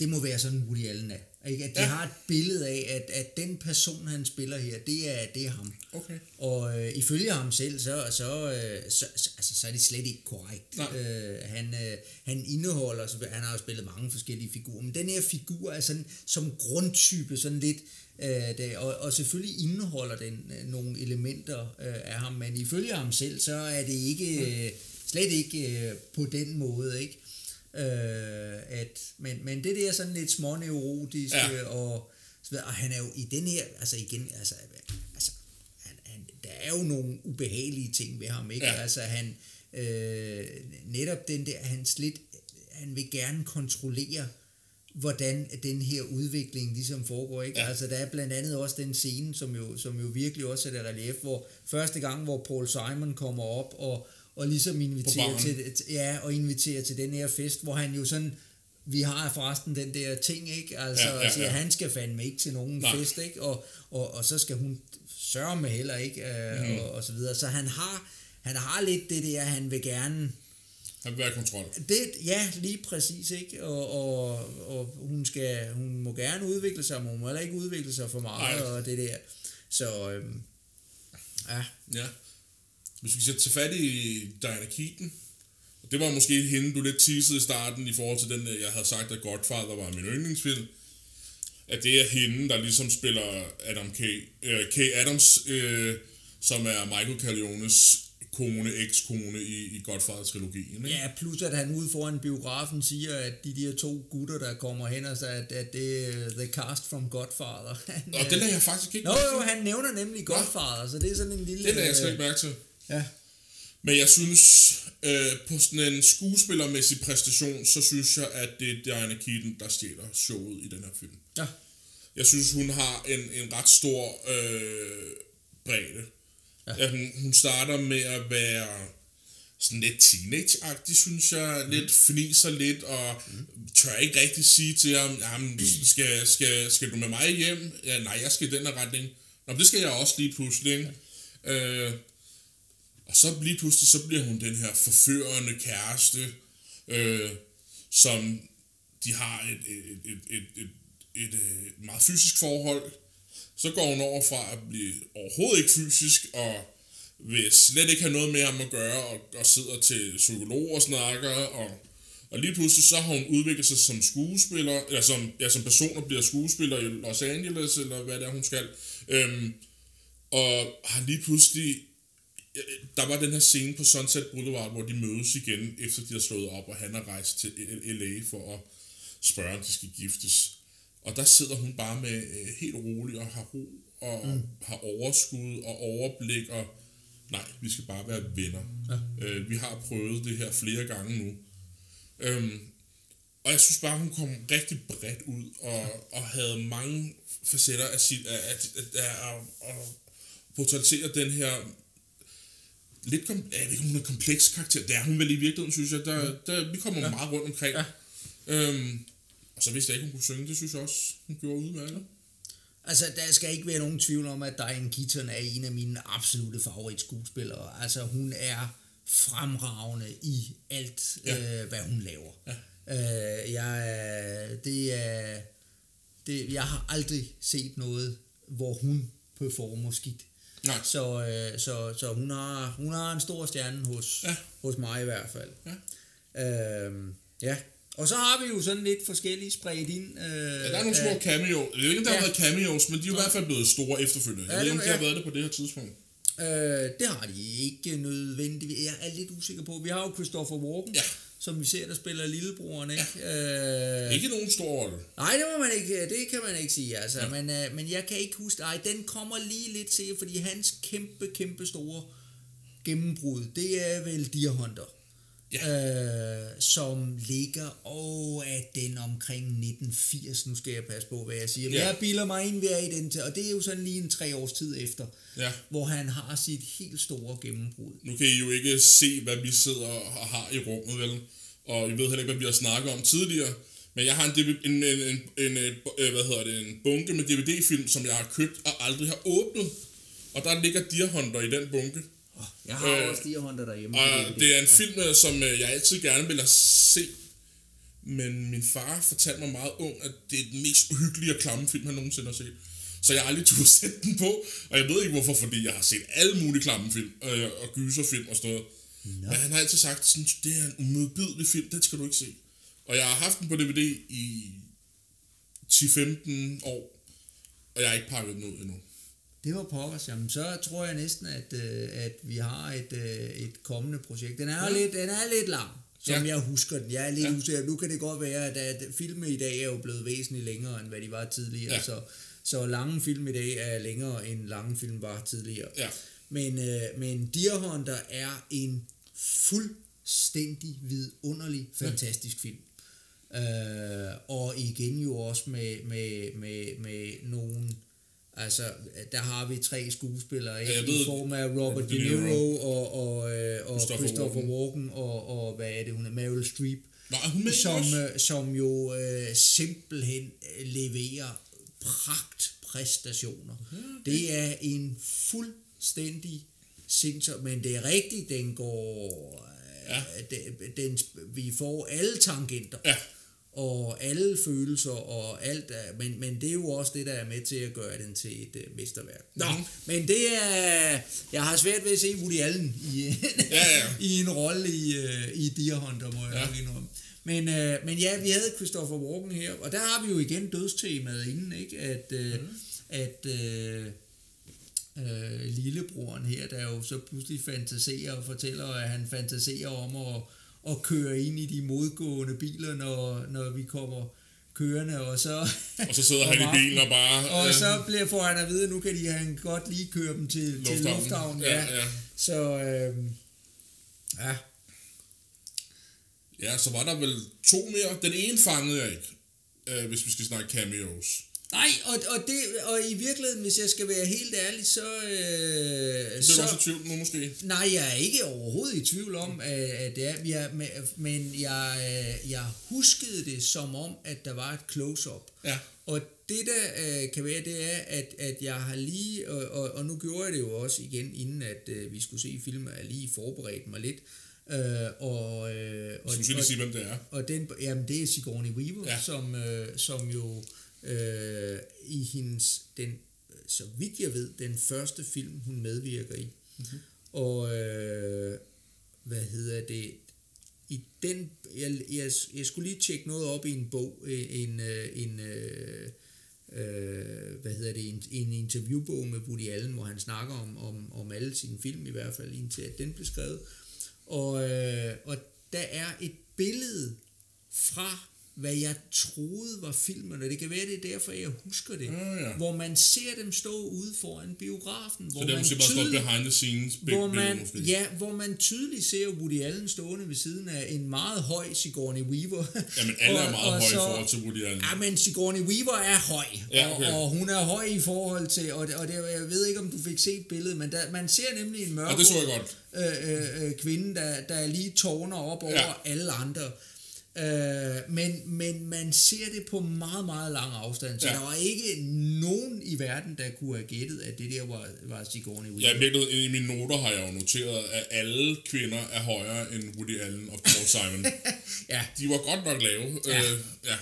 [SPEAKER 2] det må være sådan Woody Allen er. Ikke? At de
[SPEAKER 1] Ja.
[SPEAKER 2] har et billede af, at, at den person, han spiller her, det er, det er ham.
[SPEAKER 1] Okay.
[SPEAKER 2] Og øh, ifølge ham selv, så, så, øh, så, så, altså, så er det slet ikke korrekt.
[SPEAKER 1] Nej.
[SPEAKER 2] Øh, han, øh, han indeholder, så han har jo spillet mange forskellige figurer, men den her figur er sådan som grundtype, sådan lidt, øh, det, og, og selvfølgelig indeholder den øh, nogle elementer øh, af ham, men ifølge ham selv, så er det ikke, øh, slet ikke øh, på den måde, ikke? Øh, at, men, men det der sådan lidt småneurotiske,
[SPEAKER 1] Ja.
[SPEAKER 2] og, så videre, og han er jo i den her, altså igen, altså, altså han, han, der er jo nogle ubehagelige ting ved ham, ikke?
[SPEAKER 1] Ja.
[SPEAKER 2] Altså han, øh, netop den der, han lidt, han vil gerne kontrollere, hvordan den her udvikling ligesom foregår, ikke?
[SPEAKER 1] Ja.
[SPEAKER 2] Altså der er blandt andet også den scene, som jo, som jo virkelig også sætter relief, hvor første gang, hvor Paul Simon kommer op og, og ligesom inviterer til, ja, og inviterer til den her fest, hvor han jo sådan, vi har forresten den der ting, ikke? Altså,
[SPEAKER 1] Ja,
[SPEAKER 2] ja,
[SPEAKER 1] ja,
[SPEAKER 2] ja. han skal fandme ikke til nogen
[SPEAKER 1] Nej.
[SPEAKER 2] Fest, ikke? Og, og, og så skal hun sørge med heller ikke, øh, mm. og, og så videre. Så han har, han har lidt det der, han vil gerne,
[SPEAKER 1] Han vil være i kontrol.
[SPEAKER 2] det, ja, lige præcis, ikke? Og, og, og hun, skal, hun må gerne udvikle sig, men hun må heller ikke udvikle sig for meget,
[SPEAKER 1] Nej.
[SPEAKER 2] og det der. Så, øhm, ja,
[SPEAKER 1] Ja. Hvis vi skal tage fat i Diana Keaton, det var måske hende, du lidt teasede i starten i forhold til den, øh, jeg havde sagt, at Godfather var min yndlingsfilm. At det er hende, der ligesom spiller Adam K. Øh, K. Adams, øh, som er Michael Corleones kone, ekskone i, i Godfather-trilogien. Ikke?
[SPEAKER 2] ja, plus at han ude foran biografen siger, at de der to gutter, der kommer hen og siger, at, at det er the cast from Godfather. Han,
[SPEAKER 1] Og
[SPEAKER 2] øh,
[SPEAKER 1] den lader jeg faktisk ikke
[SPEAKER 2] Nå jo, han nævner nemlig Godfather, så det er sådan en lille...
[SPEAKER 1] Den lader jeg slet
[SPEAKER 2] øh,
[SPEAKER 1] ikke mærke til.
[SPEAKER 2] Ja,
[SPEAKER 1] Men jeg synes, øh, på sådan en skuespillermæssig præstation, så synes jeg, at det er Diana Keaton, der stjæler showet i den her film.
[SPEAKER 2] ja,
[SPEAKER 1] Jeg synes, hun har en, en ret stor øh, bredde. Ja.
[SPEAKER 2] Ja.
[SPEAKER 1] Hun, hun starter med at være sådan lidt teenage-agtig, synes jeg. Mm. Lidt fniser lidt, og mm. tør ikke rigtig sige til ham, jamen, skal, skal, skal du med mig hjem? Ja, nej, jeg skal i den her retning. Nå, det skal jeg også lige pludselig, ikke? Øh, og så lige pludselig, så bliver hun den her forførende kæreste, øh, som de har et, et, et, et, et, et, et øh, meget fysisk forhold. Så går hun over fra at blive overhovedet ikke fysisk, og vil slet ikke have noget med ham at gøre, og, og sidder til psykolog og snakker, og, og lige pludselig så har hun udviklet sig som skuespiller, eller som, ja, som person og bliver skuespiller i Los Angeles, eller hvad det er, hun skal. Øhm, og har lige pludselig der var den her scene på Sunset Boulevard, hvor de mødes igen, efter de har slået op, og han har rejst til L.A. for at spørge, om de skal giftes. Og der sidder hun bare med øh, helt rolig og har ro, og mm. har overskud og overblik, og nej, vi skal bare være venner. Ja. Øh, vi har prøvet det her flere gange nu. Øhm, og jeg synes bare, hun kom rigtig bredt ud, og, og havde mange facetter af sit, af, af, af, af, af, af portrættere den her lidt kom, jeg ved ikke, hun er kompleks karakter. Det er hun vel i virkeligheden, synes jeg. Der, der, vi kommer ja. meget rundt omkring. Ja. Øhm, og så vidste jeg ikke, hun kunne synge. Det synes jeg også, hun gjorde udmærket.
[SPEAKER 2] Altså, der skal ikke være nogen tvivl om, at Diane Keaton er en af mine absolute favoritskuespillere. Altså, hun er fremragende i alt,
[SPEAKER 1] Ja.
[SPEAKER 2] øh, hvad hun laver.
[SPEAKER 1] Ja.
[SPEAKER 2] Øh, jeg, det er, det, jeg har aldrig set noget, hvor hun performer skidt.
[SPEAKER 1] Nej.
[SPEAKER 2] Så, øh, så, så hun, har, hun har en stor stjerne hos,
[SPEAKER 1] Ja.
[SPEAKER 2] hos mig i hvert fald.
[SPEAKER 1] Ja.
[SPEAKER 2] Øhm, ja. Og så har vi jo sådan lidt forskellige spredt ind. Øh,
[SPEAKER 1] Ja, der er nogle små cameo. Jeg ved ikke, om der har
[SPEAKER 2] Ja.
[SPEAKER 1] været cameos, men de er jo i hvert fald blevet store efterfølgende. Jeg
[SPEAKER 2] Ja,
[SPEAKER 1] ved ikke, om de har været det på det her tidspunkt.
[SPEAKER 2] Øh, det har de ikke nødvendigvis. Jeg er lidt usikker på. Vi har jo Christopher Walken,
[SPEAKER 1] Ja.
[SPEAKER 2] Som vi ser, der spiller lillebroren, ikke? Ja. Øh,
[SPEAKER 1] Ikke nogen stor rolle.
[SPEAKER 2] nej, det må man ikke, det kan man ikke sige, altså. Ja. Men, øh, men jeg kan ikke huske, ej, den kommer lige lidt til, fordi hans kæmpe, kæmpe store gennembrud, det er vel Deer Hunter.
[SPEAKER 1] Ja.
[SPEAKER 2] Øh, som ligger, og er den omkring 1980, nu skal jeg passe på, hvad jeg siger. Men
[SPEAKER 1] Ja.
[SPEAKER 2] jeg bilder mig ind, jeg er i den til, og det er jo sådan lige en tre års tid efter,
[SPEAKER 1] Ja.
[SPEAKER 2] hvor han har sit helt store gennembrud.
[SPEAKER 1] Nu kan I jo ikke se, hvad vi sidder og har i rummet, vel? Og I ved heller ikke, hvad vi har snakket om tidligere. Men jeg har en, DVD, en, en, en, en, øh, hvad hedder det, en bunke med DVD-film, som jeg har købt og aldrig har åbnet. Og der ligger Deer Hunter i den bunke.
[SPEAKER 2] Jeg har
[SPEAKER 1] Øh,
[SPEAKER 2] også Deer Hunter derhjemme.
[SPEAKER 1] Og det er en film, øh, som øh, jeg altid gerne vil have se. Men min far fortalte mig meget ung, at det er den mest uhyggelige og klamme film, han nogensinde har set. Så jeg har aldrig turde sætte den på. Og jeg ved ikke hvorfor, fordi jeg har set alle mulige klamme film øh, og gyserfilm og sådan noget. No. Men han har altid sagt, sådan, det er en umodbydelig film, den skal du ikke se. Og jeg har haft den på DVD i 10-15 år, og jeg har ikke pakket den ud endnu.
[SPEAKER 2] Det var pokkers. Jamen, så tror jeg næsten, at, øh, at vi har et, øh, et kommende projekt. Den er, ja. lidt, den er lidt lang, som ja. jeg husker den. Jeg er lidt ja. usikker. Nu kan det godt være, at, at filme i dag er jo blevet væsentligt længere, end hvad de var tidligere. Ja. Så, så lange film i dag er længere, end lange film var tidligere. Ja. Men, øh, men Deer Hunter er en fuldstændig vidunderlig, fantastisk ja. film. Øh, og igen jo også med, med, med, med nogle Altså, der har vi tre skuespillere ja, ved, i form af Robert De Niro og, og, øh, og Christopher, Walken, og, og hvad er det, hun er, Meryl Streep.
[SPEAKER 1] Nå, hun med
[SPEAKER 2] som, øh, som jo øh, simpelthen leverer pragtpræstationer. Okay. Det er en fuldstændig sindssygt, men det er rigtigt, den går... Ja. Den, den, vi får alle tangenter. Ja og alle følelser og alt, men, men det er jo også det, der er med til at gøre den til et uh, mesterværk. Nå, mm. men det er, jeg har svært ved at se Woody Allen i, ja, ja. i en rolle i, uh, i Deer Hunter, må jeg ja. nok indrømme. Men, uh, men ja, vi havde Christopher Walken her, og der har vi jo igen dødstemaet inden, ikke? At, uh, mm. at uh, uh, lillebroren her, der jo så pludselig fantaserer og fortæller, at han fantaserer om at at køre ind i de modgående biler, når, når vi kommer kørende, og så...
[SPEAKER 1] og så sidder han i bilen og bare...
[SPEAKER 2] Og øh, så bliver, får han at vide, at nu kan de han godt lige køre dem til lufthavnen. Til lufthavnen ja, ja. ja. Så, øh, ja.
[SPEAKER 1] Ja, så var der vel to mere. Den ene fangede jeg ikke, øh, hvis vi skal snakke cameos.
[SPEAKER 2] Nej, og, og, det, og i virkeligheden, hvis jeg skal være helt ærlig, så... Øh,
[SPEAKER 1] det så, også i tvivl nu måske?
[SPEAKER 2] Nej, jeg er ikke overhovedet i tvivl om, at, at det er... Jeg, men jeg, øh, jeg huskede det som om, at der var et close-up. Ja. Og det der øh, kan være, det er, at, at jeg har lige... Og, og, og nu gjorde jeg det jo også igen, inden at øh, vi skulle se filmen, at lige forberedt mig lidt. Øh, og, øh,
[SPEAKER 1] og, så du sige, hvem det er?
[SPEAKER 2] Og den, jamen, det er Sigourney Weaver, ja. som, øh, som jo øh, i hendes, den, så vidt jeg ved, den første film, hun medvirker i. Mm-hmm. Og øh, hvad hedder det? I den, jeg, jeg, jeg skulle lige tjekke noget op i en bog, en, øh, en, øh, øh, hvad hedder det, en, en interviewbog med Woody Allen, hvor han snakker om, om, om alle sine film, i hvert fald indtil at den blev skrevet. Og, øh, og der er et billede fra hvad jeg troede var filmen, og det kan være, det er derfor, jeg husker det, ja, ja. hvor man ser dem stå ude foran biografen.
[SPEAKER 1] Hvor Så det er bare stået behind the scenes
[SPEAKER 2] hvor man, Ja, hvor man tydeligt ser Woody Allen stående ved siden af en meget høj Sigourney Weaver.
[SPEAKER 1] Jamen alle og, er meget høje i forhold til Woody Allen.
[SPEAKER 2] Ja, men Sigourney Weaver er høj, ja, okay. og, og hun er høj i forhold til, og, og det, jeg ved ikke, om du fik set billedet, men der, man ser nemlig en mørk
[SPEAKER 1] ja, det så jeg godt.
[SPEAKER 2] Øh, øh, øh, kvinde, der, der lige tårner op over ja. alle andre. Øh, men, men man ser det på meget, meget lang afstand, så ja. der var ikke nogen i verden, der kunne have gættet, at det der var, var Sigourney Weaver.
[SPEAKER 1] Ja, virkelig, i mine noter har jeg jo noteret, at alle kvinder er højere end Woody Allen og Paul Simon. ja. De var godt nok lave. Ja. Øh, ja.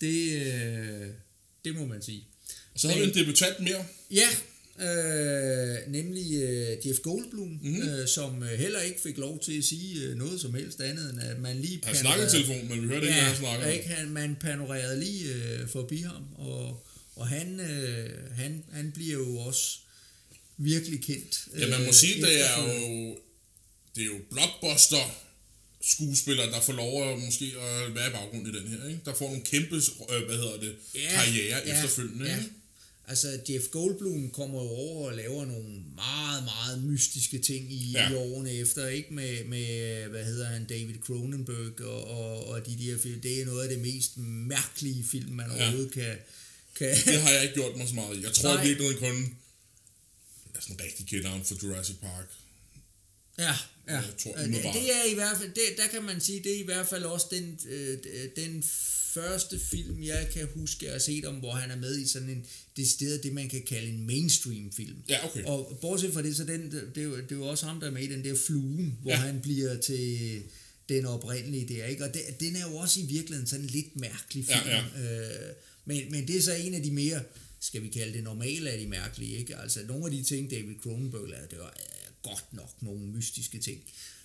[SPEAKER 2] Det, øh, det må man sige.
[SPEAKER 1] Og så har vi en debutant mere.
[SPEAKER 2] Ja, øh, nemlig øh, Jeff Goldblum, mm-hmm. øh, som øh, heller ikke fik lov til at sige øh, noget som helst andet, end at man lige...
[SPEAKER 1] Han snakkede i telefon, men vi hørte ja, ikke, hvad han snakkede
[SPEAKER 2] ikke, han, man panorerede lige øh, forbi ham, og, og han, øh, han, han bliver jo også virkelig kendt.
[SPEAKER 1] Ja, man må øh, sige, det er jo, det er jo blockbuster skuespillere, der får lov at måske at være i baggrund i den her, ikke? Der får nogle kæmpe, øh, hvad hedder det, ja, karriere ja, efterfølgende, ja. ikke?
[SPEAKER 2] Altså, Jeff Goldblum kommer jo over og laver nogle meget, meget mystiske ting i, ja. i årene efter, ikke? Med, med, hvad hedder han, David Cronenberg og, og, og de der film. Det er noget af det mest mærkelige film, man ja. overhovedet kan, kan...
[SPEAKER 1] Det har jeg ikke gjort mig så meget i. Jeg tror Nej. virkelig kun, jeg sådan rigtig kender ham for Jurassic Park.
[SPEAKER 2] Ja, ja. Jeg tror, det er i hvert fald, det, der kan man sige, det er i hvert fald også den, øh, den første film, jeg kan huske, jeg har set om, hvor han er med i sådan en, det sted, det man kan kalde en mainstream film.
[SPEAKER 1] Ja, okay.
[SPEAKER 2] Og bortset fra det, så den, det, er jo, det er jo også ham, der er med i den der fluen, hvor ja. han bliver til den oprindelige der, ikke? Og det, den er jo også i virkeligheden sådan en lidt mærkelig film.
[SPEAKER 1] Ja,
[SPEAKER 2] ja. Øh, men, men det er så en af de mere, skal vi kalde det normale af de mærkelige, ikke? Altså nogle af de ting, David Cronenberg lavede, det var øh, godt nok nogle mystiske ting.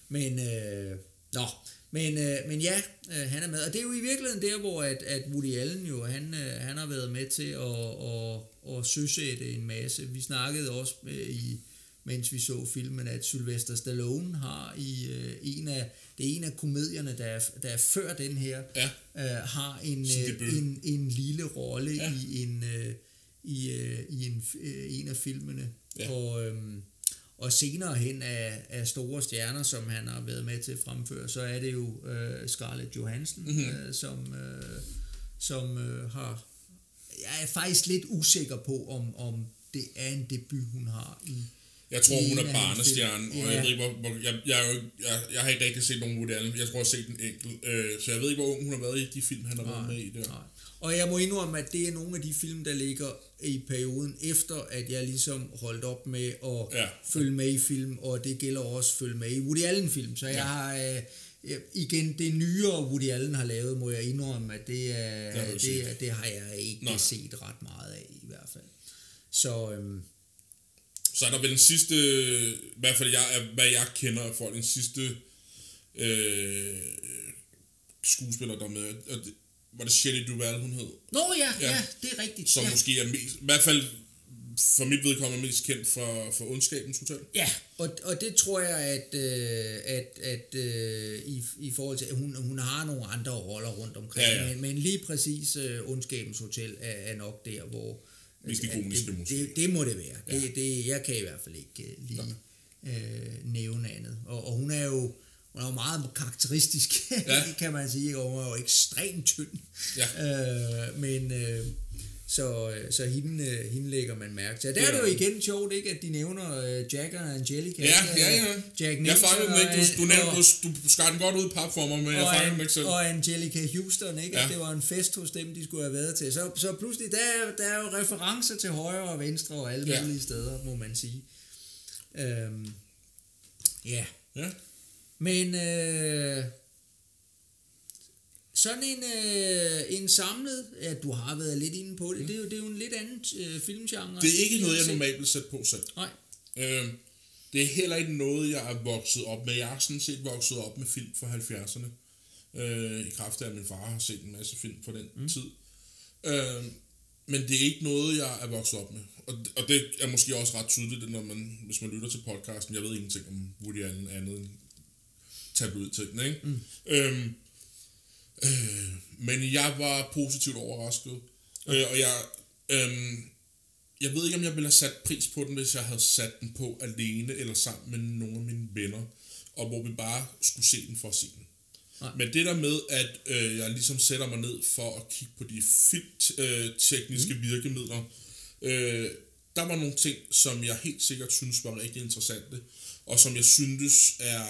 [SPEAKER 2] Men, øh, nå, men, øh, men ja, øh, han er med. Og det er jo i virkeligheden der, hvor at, at Woody Allen jo, han, øh, han har været med til at, at, at søsætte en masse. Vi snakkede også øh, i mens vi så filmen, at Sylvester Stallone har i øh, en af det er en af komedierne, der er, der er før den her,
[SPEAKER 1] Ja.
[SPEAKER 2] øh, har en, øh, en, en lille rolle
[SPEAKER 1] Ja.
[SPEAKER 2] i en øh, i, øh, i en, øh, en af filmene.
[SPEAKER 1] Ja.
[SPEAKER 2] Og, øhm, og senere hen af, af store stjerner, som han har været med til at fremføre, så er det jo øh, Scarlett Johansson,
[SPEAKER 1] Mhm.
[SPEAKER 2] mm-hmm. øh, som, øh, som øh, har... Jeg er faktisk lidt usikker på, om, om det er en debut, hun har i...
[SPEAKER 1] Jeg tror,
[SPEAKER 2] i
[SPEAKER 1] hun er
[SPEAKER 2] film.
[SPEAKER 1] og jeg
[SPEAKER 2] Ja.
[SPEAKER 1] ved ikke, hvor, hvor jeg, jeg, jeg, jeg har ikke rigtig set nogen Woody Allen. Jeg tror, jeg har set den enkelt. Øh, så jeg ved ikke, hvor ung hun har været i de film, han har været med i der.
[SPEAKER 2] Nej. Og jeg må indrømme, at det er nogle af de film, der ligger i perioden efter, at jeg ligesom holdt op med at
[SPEAKER 1] Ja.
[SPEAKER 2] følge med i film, og det gælder også at følge med i Woody Allen-film. Så jeg
[SPEAKER 1] Ja.
[SPEAKER 2] har... Øh, igen, det nyere Woody Allen har lavet, må jeg indrømme, at det, er,
[SPEAKER 1] Det har set.
[SPEAKER 2] det har jeg ikke
[SPEAKER 1] Nå.
[SPEAKER 2] set ret meget af, i hvert fald. Så øhm,
[SPEAKER 1] Så er der vel den sidste, i hvert fald jeg, hvad jeg kender af folk, den sidste øh, skuespiller, der er med. Og det, var det Shelley Duvall, hun hed?
[SPEAKER 2] Nå ja,
[SPEAKER 1] Ja.
[SPEAKER 2] ja, det er rigtigt.
[SPEAKER 1] Som
[SPEAKER 2] ja.
[SPEAKER 1] måske er mest, i hvert fald for mit vedkommende mest kendt for, for Ondskabens Hotel.
[SPEAKER 2] Ja, og, og det tror jeg, at, øh, at, at øh, i, i forhold til, at hun, hun har nogle andre roller rundt omkring,
[SPEAKER 1] Ja, ja.
[SPEAKER 2] Men, men lige præcis øh, Ondskabens Hotel er, er nok der, hvor...
[SPEAKER 1] Mest
[SPEAKER 2] at
[SPEAKER 1] ikoniske
[SPEAKER 2] det,
[SPEAKER 1] måske.
[SPEAKER 2] det, det må det være.
[SPEAKER 1] Ja.
[SPEAKER 2] Ja. Det, det, jeg kan i hvert fald ikke øh, lige øh, nævne andet. Og, og hun er jo hun er jo meget karakteristisk,
[SPEAKER 1] Ja.
[SPEAKER 2] kan man sige, hun er jo ekstremt tynd.
[SPEAKER 1] Ja.
[SPEAKER 2] Øh, men øh, så, øh, så hende, øh, hende lægger man mærke til. Og der
[SPEAKER 1] Ja.
[SPEAKER 2] er det jo igen sjovt, ikke, at de nævner øh, Jack og Angelica.
[SPEAKER 1] Ja, ja, ja.
[SPEAKER 2] Jack
[SPEAKER 1] Jeg
[SPEAKER 2] Nicholson
[SPEAKER 1] fangede den ikke. Du, du, nævnte, du, du skar den godt ud i pap for mig, men jeg den ikke selv.
[SPEAKER 2] og Angelica Houston, ikke?
[SPEAKER 1] Ja.
[SPEAKER 2] Ja. det var en fest hos dem, de skulle have været til. Så, så pludselig, der, er- der er jo referencer til højre og venstre og alle
[SPEAKER 1] ja.
[SPEAKER 2] mulige steder, må man sige. Øhm, ja,
[SPEAKER 1] Ja.
[SPEAKER 2] Men øh, sådan en, øh, en samlet, ja, du har været lidt inde på det, det, er jo, det er jo en lidt anden øh, filmgenre.
[SPEAKER 1] Det er ikke noget, jeg normalt vil sætte på selv.
[SPEAKER 2] Nej,
[SPEAKER 1] Øh, det er heller ikke noget, jeg er vokset op med. Jeg er sådan set vokset op med film fra 70'erne. Øh, I kraft af, at min far har set en masse film fra den mm. tid. Øh, men det er ikke noget, jeg er vokset op med. Og, og det er måske også ret tydeligt, når man, hvis man lytter til podcasten. Jeg ved ingenting om Woody Allen andet end tabloid ting, ikke? Mm. Øhm, øh, men jeg var positivt overrasket. Øh, og jeg, øh, jeg ved ikke, om jeg ville have sat pris på den, hvis jeg havde sat den på alene eller sammen med nogle af mine venner, og hvor vi bare skulle se den for at se den.
[SPEAKER 2] Nej.
[SPEAKER 1] Men det der med, at øh, jeg ligesom sætter mig ned for at kigge på de filmtekniske mm. virkemidler, øh, der var nogle ting, som jeg helt sikkert synes var rigtig interessante, og som jeg synes er,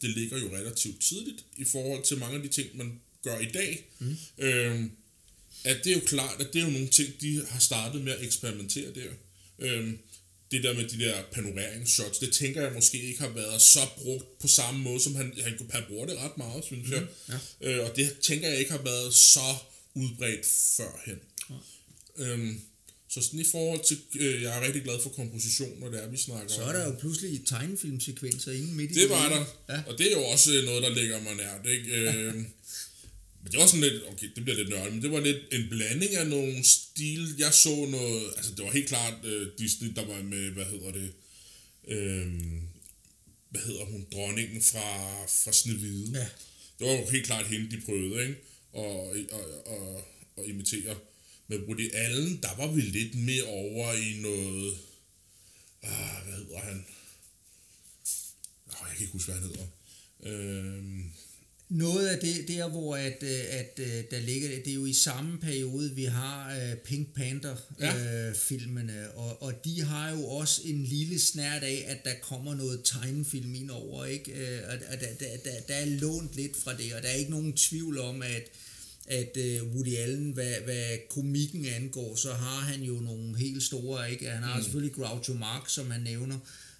[SPEAKER 1] det ligger jo relativt tidligt i forhold til mange af de ting, man gør i dag. Mm. Øh, at det er jo klart, at det er jo nogle ting, de har startet med at eksperimentere der. Øhm, det der med de der panoreringsshots, det tænker jeg måske ikke har været så brugt på samme måde, som han, han, han bruger det ret meget, synes jeg.
[SPEAKER 2] ja.
[SPEAKER 1] Øh, og det tænker jeg ikke har været så udbredt førhen. Øhm, så sådan i forhold til, øh, jeg er rigtig glad for komposition, når det er, vi snakker
[SPEAKER 2] så er der jo pludselig tegnefilmsekvenser inde midt i
[SPEAKER 1] det var
[SPEAKER 2] hele.
[SPEAKER 1] der.
[SPEAKER 2] Ja.
[SPEAKER 1] Og det er jo også noget, der ligger mig nært. Ikke? Øh, men det var sådan lidt, okay, det bliver lidt nørdet, men det var lidt en blanding af nogle stil. Jeg så noget, altså det var helt klart øh, Disney, der var med, hvad hedder det, øh, hvad hedder hun, dronningen fra, fra Snevide.
[SPEAKER 2] Ja.
[SPEAKER 1] Det var jo helt klart hende, de prøvede, ikke? Og, og, og, og imitere. Men Woody Allen, der var vi lidt mere over i noget, ah, hvad hedder han? Oh, jeg kan ikke huske, hvad han hedder. Øhm,
[SPEAKER 2] Noget af det der, hvor at, øh, at, øh, der ligger, det er jo i samme periode, vi har øh, Pink Panther-filmene,
[SPEAKER 1] Ja.
[SPEAKER 2] øh, filmene, og, og de har jo også en lille snært af, at der kommer noget tegnefilm ind over, ikke? Øh, og og der, der, der, der er lånt lidt fra det, og der er ikke nogen tvivl om, at at øh, Woody Allen, hvad, hvad komikken angår, så har han jo nogle helt store, ikke? Han har mm. selvfølgelig Groucho Marx, som han nævner,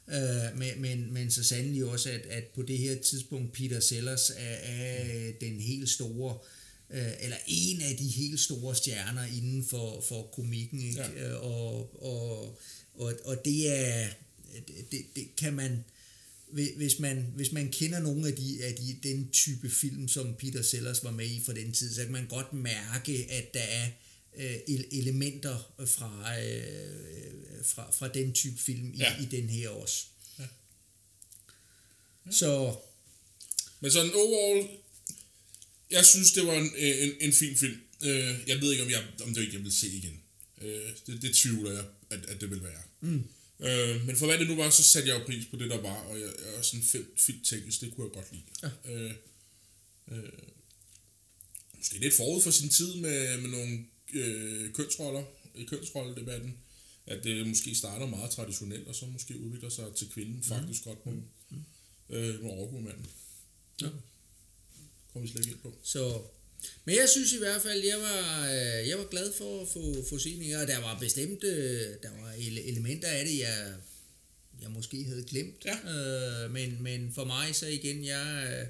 [SPEAKER 2] Øh, men, men, men så sandelig også, at, at på det her tidspunkt Peter Sellers er, er den helt store, øh, eller en af de helt store stjerner inden for, for komikken. Ikke?
[SPEAKER 1] Ja.
[SPEAKER 2] Øh, Og, og, og, og det er, det, det kan man, hvis man, hvis man kender nogle af, de, af de, den type film, som Peter Sellers var med i for den tid, så kan man godt mærke, at der er øh, el- elementer fra, øh, fra, fra den type film i,
[SPEAKER 1] Ja.
[SPEAKER 2] i den her også.
[SPEAKER 1] Ja.
[SPEAKER 2] Ja. Så
[SPEAKER 1] Men sådan overall, jeg synes, det var en, en, en fin film. Øh, jeg ved ikke, om, jeg, om det ikke jeg vil se igen. Øh, det, det tvivler jeg, at, at det vil være. Mm. Øh, men for hvad det nu var, så satte jeg jo pris på det, der var, og jeg, jeg er sådan film, filmteknisk, det kunne jeg godt lide. Ja. Øh, øh, måske lidt forud for sin tid med, med nogle øh, kønsroller i kønsrolledebatten, at det måske starter meget traditionelt, og så måske udvikler sig til kvinden faktisk godt med, øh, med overgumanden.
[SPEAKER 2] Ja.
[SPEAKER 1] Kommer vi slet ikke ind på.
[SPEAKER 2] Så, men jeg synes i hvert fald, jeg var, øh, jeg var glad for at få, få set og der var bestemt, øh, der var ele- elementer af det, jeg, jeg måske havde glemt.
[SPEAKER 1] Ja.
[SPEAKER 2] Øh, men, men for mig så igen, jeg, øh,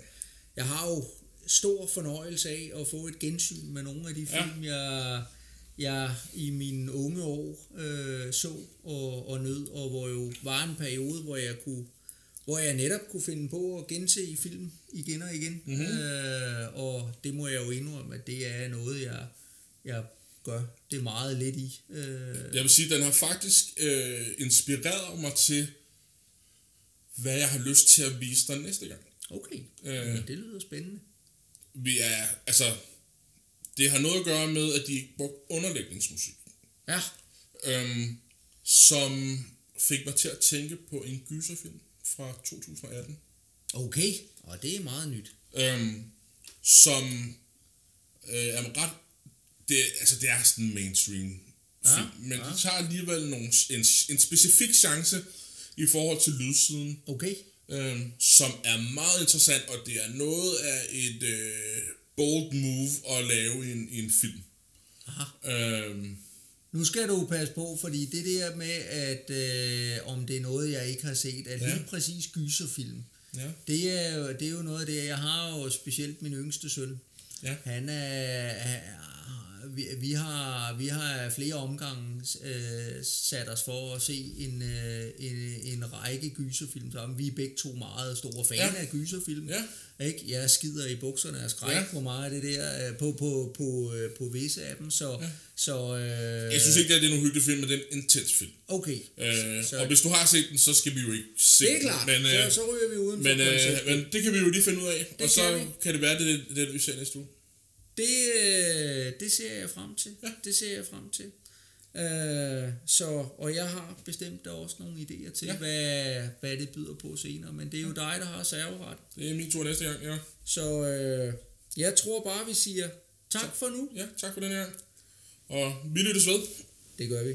[SPEAKER 2] jeg har jo stor fornøjelse af at få et gensyn med nogle af de
[SPEAKER 1] Ja.
[SPEAKER 2] film, jeg, jeg i mine unge år øh, så og, og nød, og hvor jo var en periode, hvor jeg kunne hvor jeg netop kunne finde på at gense i film igen og igen.
[SPEAKER 1] Mhm.
[SPEAKER 2] Mm-hmm. Øh, og det må jeg jo indrømme, at det er noget, jeg, jeg gør det meget lidt i. Øh,
[SPEAKER 1] Jeg vil sige, at den har faktisk øh, inspireret mig til, hvad jeg har lyst til at vise dig næste gang.
[SPEAKER 2] okay,
[SPEAKER 1] Øh.
[SPEAKER 2] øh. det lyder spændende.
[SPEAKER 1] Vi er, altså, det har noget at gøre med, at de ikke brugte underlægningsmusik,
[SPEAKER 2] Ja,
[SPEAKER 1] øhm, som fik mig til at tænke på en gyserfilm fra 2018,
[SPEAKER 2] okay, og det er meget nyt.
[SPEAKER 1] øhm, som øh, er ret, det, altså det er sådan en mainstream
[SPEAKER 2] Ja,
[SPEAKER 1] film, men
[SPEAKER 2] ja.
[SPEAKER 1] de tager alligevel nogle, en, en specifik chance i forhold til lydsiden,
[SPEAKER 2] Okay,
[SPEAKER 1] øh, som er meget interessant, og det er noget af et øh, bold move at lave i en, i en film.
[SPEAKER 2] aha.
[SPEAKER 1] Øh,
[SPEAKER 2] Nu skal du passe på, fordi det der med, at øh, om det er noget, jeg ikke har set, at
[SPEAKER 1] Ja.
[SPEAKER 2] lige præcis gyserfilm,
[SPEAKER 1] ja,
[SPEAKER 2] det er, jo, det er jo noget af det, jeg har jo specielt min yngste søn.
[SPEAKER 1] ja,
[SPEAKER 2] Han er vi, vi, har, vi har flere omgange øh, sat os for at se en, øh, en, en række gyserfilm sammen. Vi er begge to meget store fan
[SPEAKER 1] Ja.
[SPEAKER 2] af gyserfilm.
[SPEAKER 1] ja,
[SPEAKER 2] Ikke? Jeg skider i bukserne af skræk
[SPEAKER 1] Ja.
[SPEAKER 2] på meget af det der, øh, på, på, på, øh, på visse af dem. Så,
[SPEAKER 1] Ja.
[SPEAKER 2] så øh,
[SPEAKER 1] jeg synes ikke, at det er en uhyggelig film, men det er en intens film.
[SPEAKER 2] Okay,
[SPEAKER 1] Øh,
[SPEAKER 2] så,
[SPEAKER 1] og hvis du har set den, så skal vi jo ikke se
[SPEAKER 2] det er
[SPEAKER 1] den,
[SPEAKER 2] klart.
[SPEAKER 1] Men,
[SPEAKER 2] så,
[SPEAKER 1] øh,
[SPEAKER 2] så ryger vi uden
[SPEAKER 1] men, øh, men det kan vi jo lige finde ud af, og
[SPEAKER 2] kan
[SPEAKER 1] så
[SPEAKER 2] vi.
[SPEAKER 1] kan det være, det er det, det, vi ser næste uge.
[SPEAKER 2] Det, øh, det ser jeg frem til.
[SPEAKER 1] Ja.
[SPEAKER 2] Det ser jeg frem til. Øh, så, og jeg har bestemt også nogle idéer til, Ja. hvad, hvad det byder på senere, men det er jo dig, der har serveret.
[SPEAKER 1] Det er min tur næste gang, ja.
[SPEAKER 2] Så øh, jeg tror bare, vi siger tak for nu.
[SPEAKER 1] Ja, tak for den her. Og vi lyttes ved.
[SPEAKER 2] Det gør vi.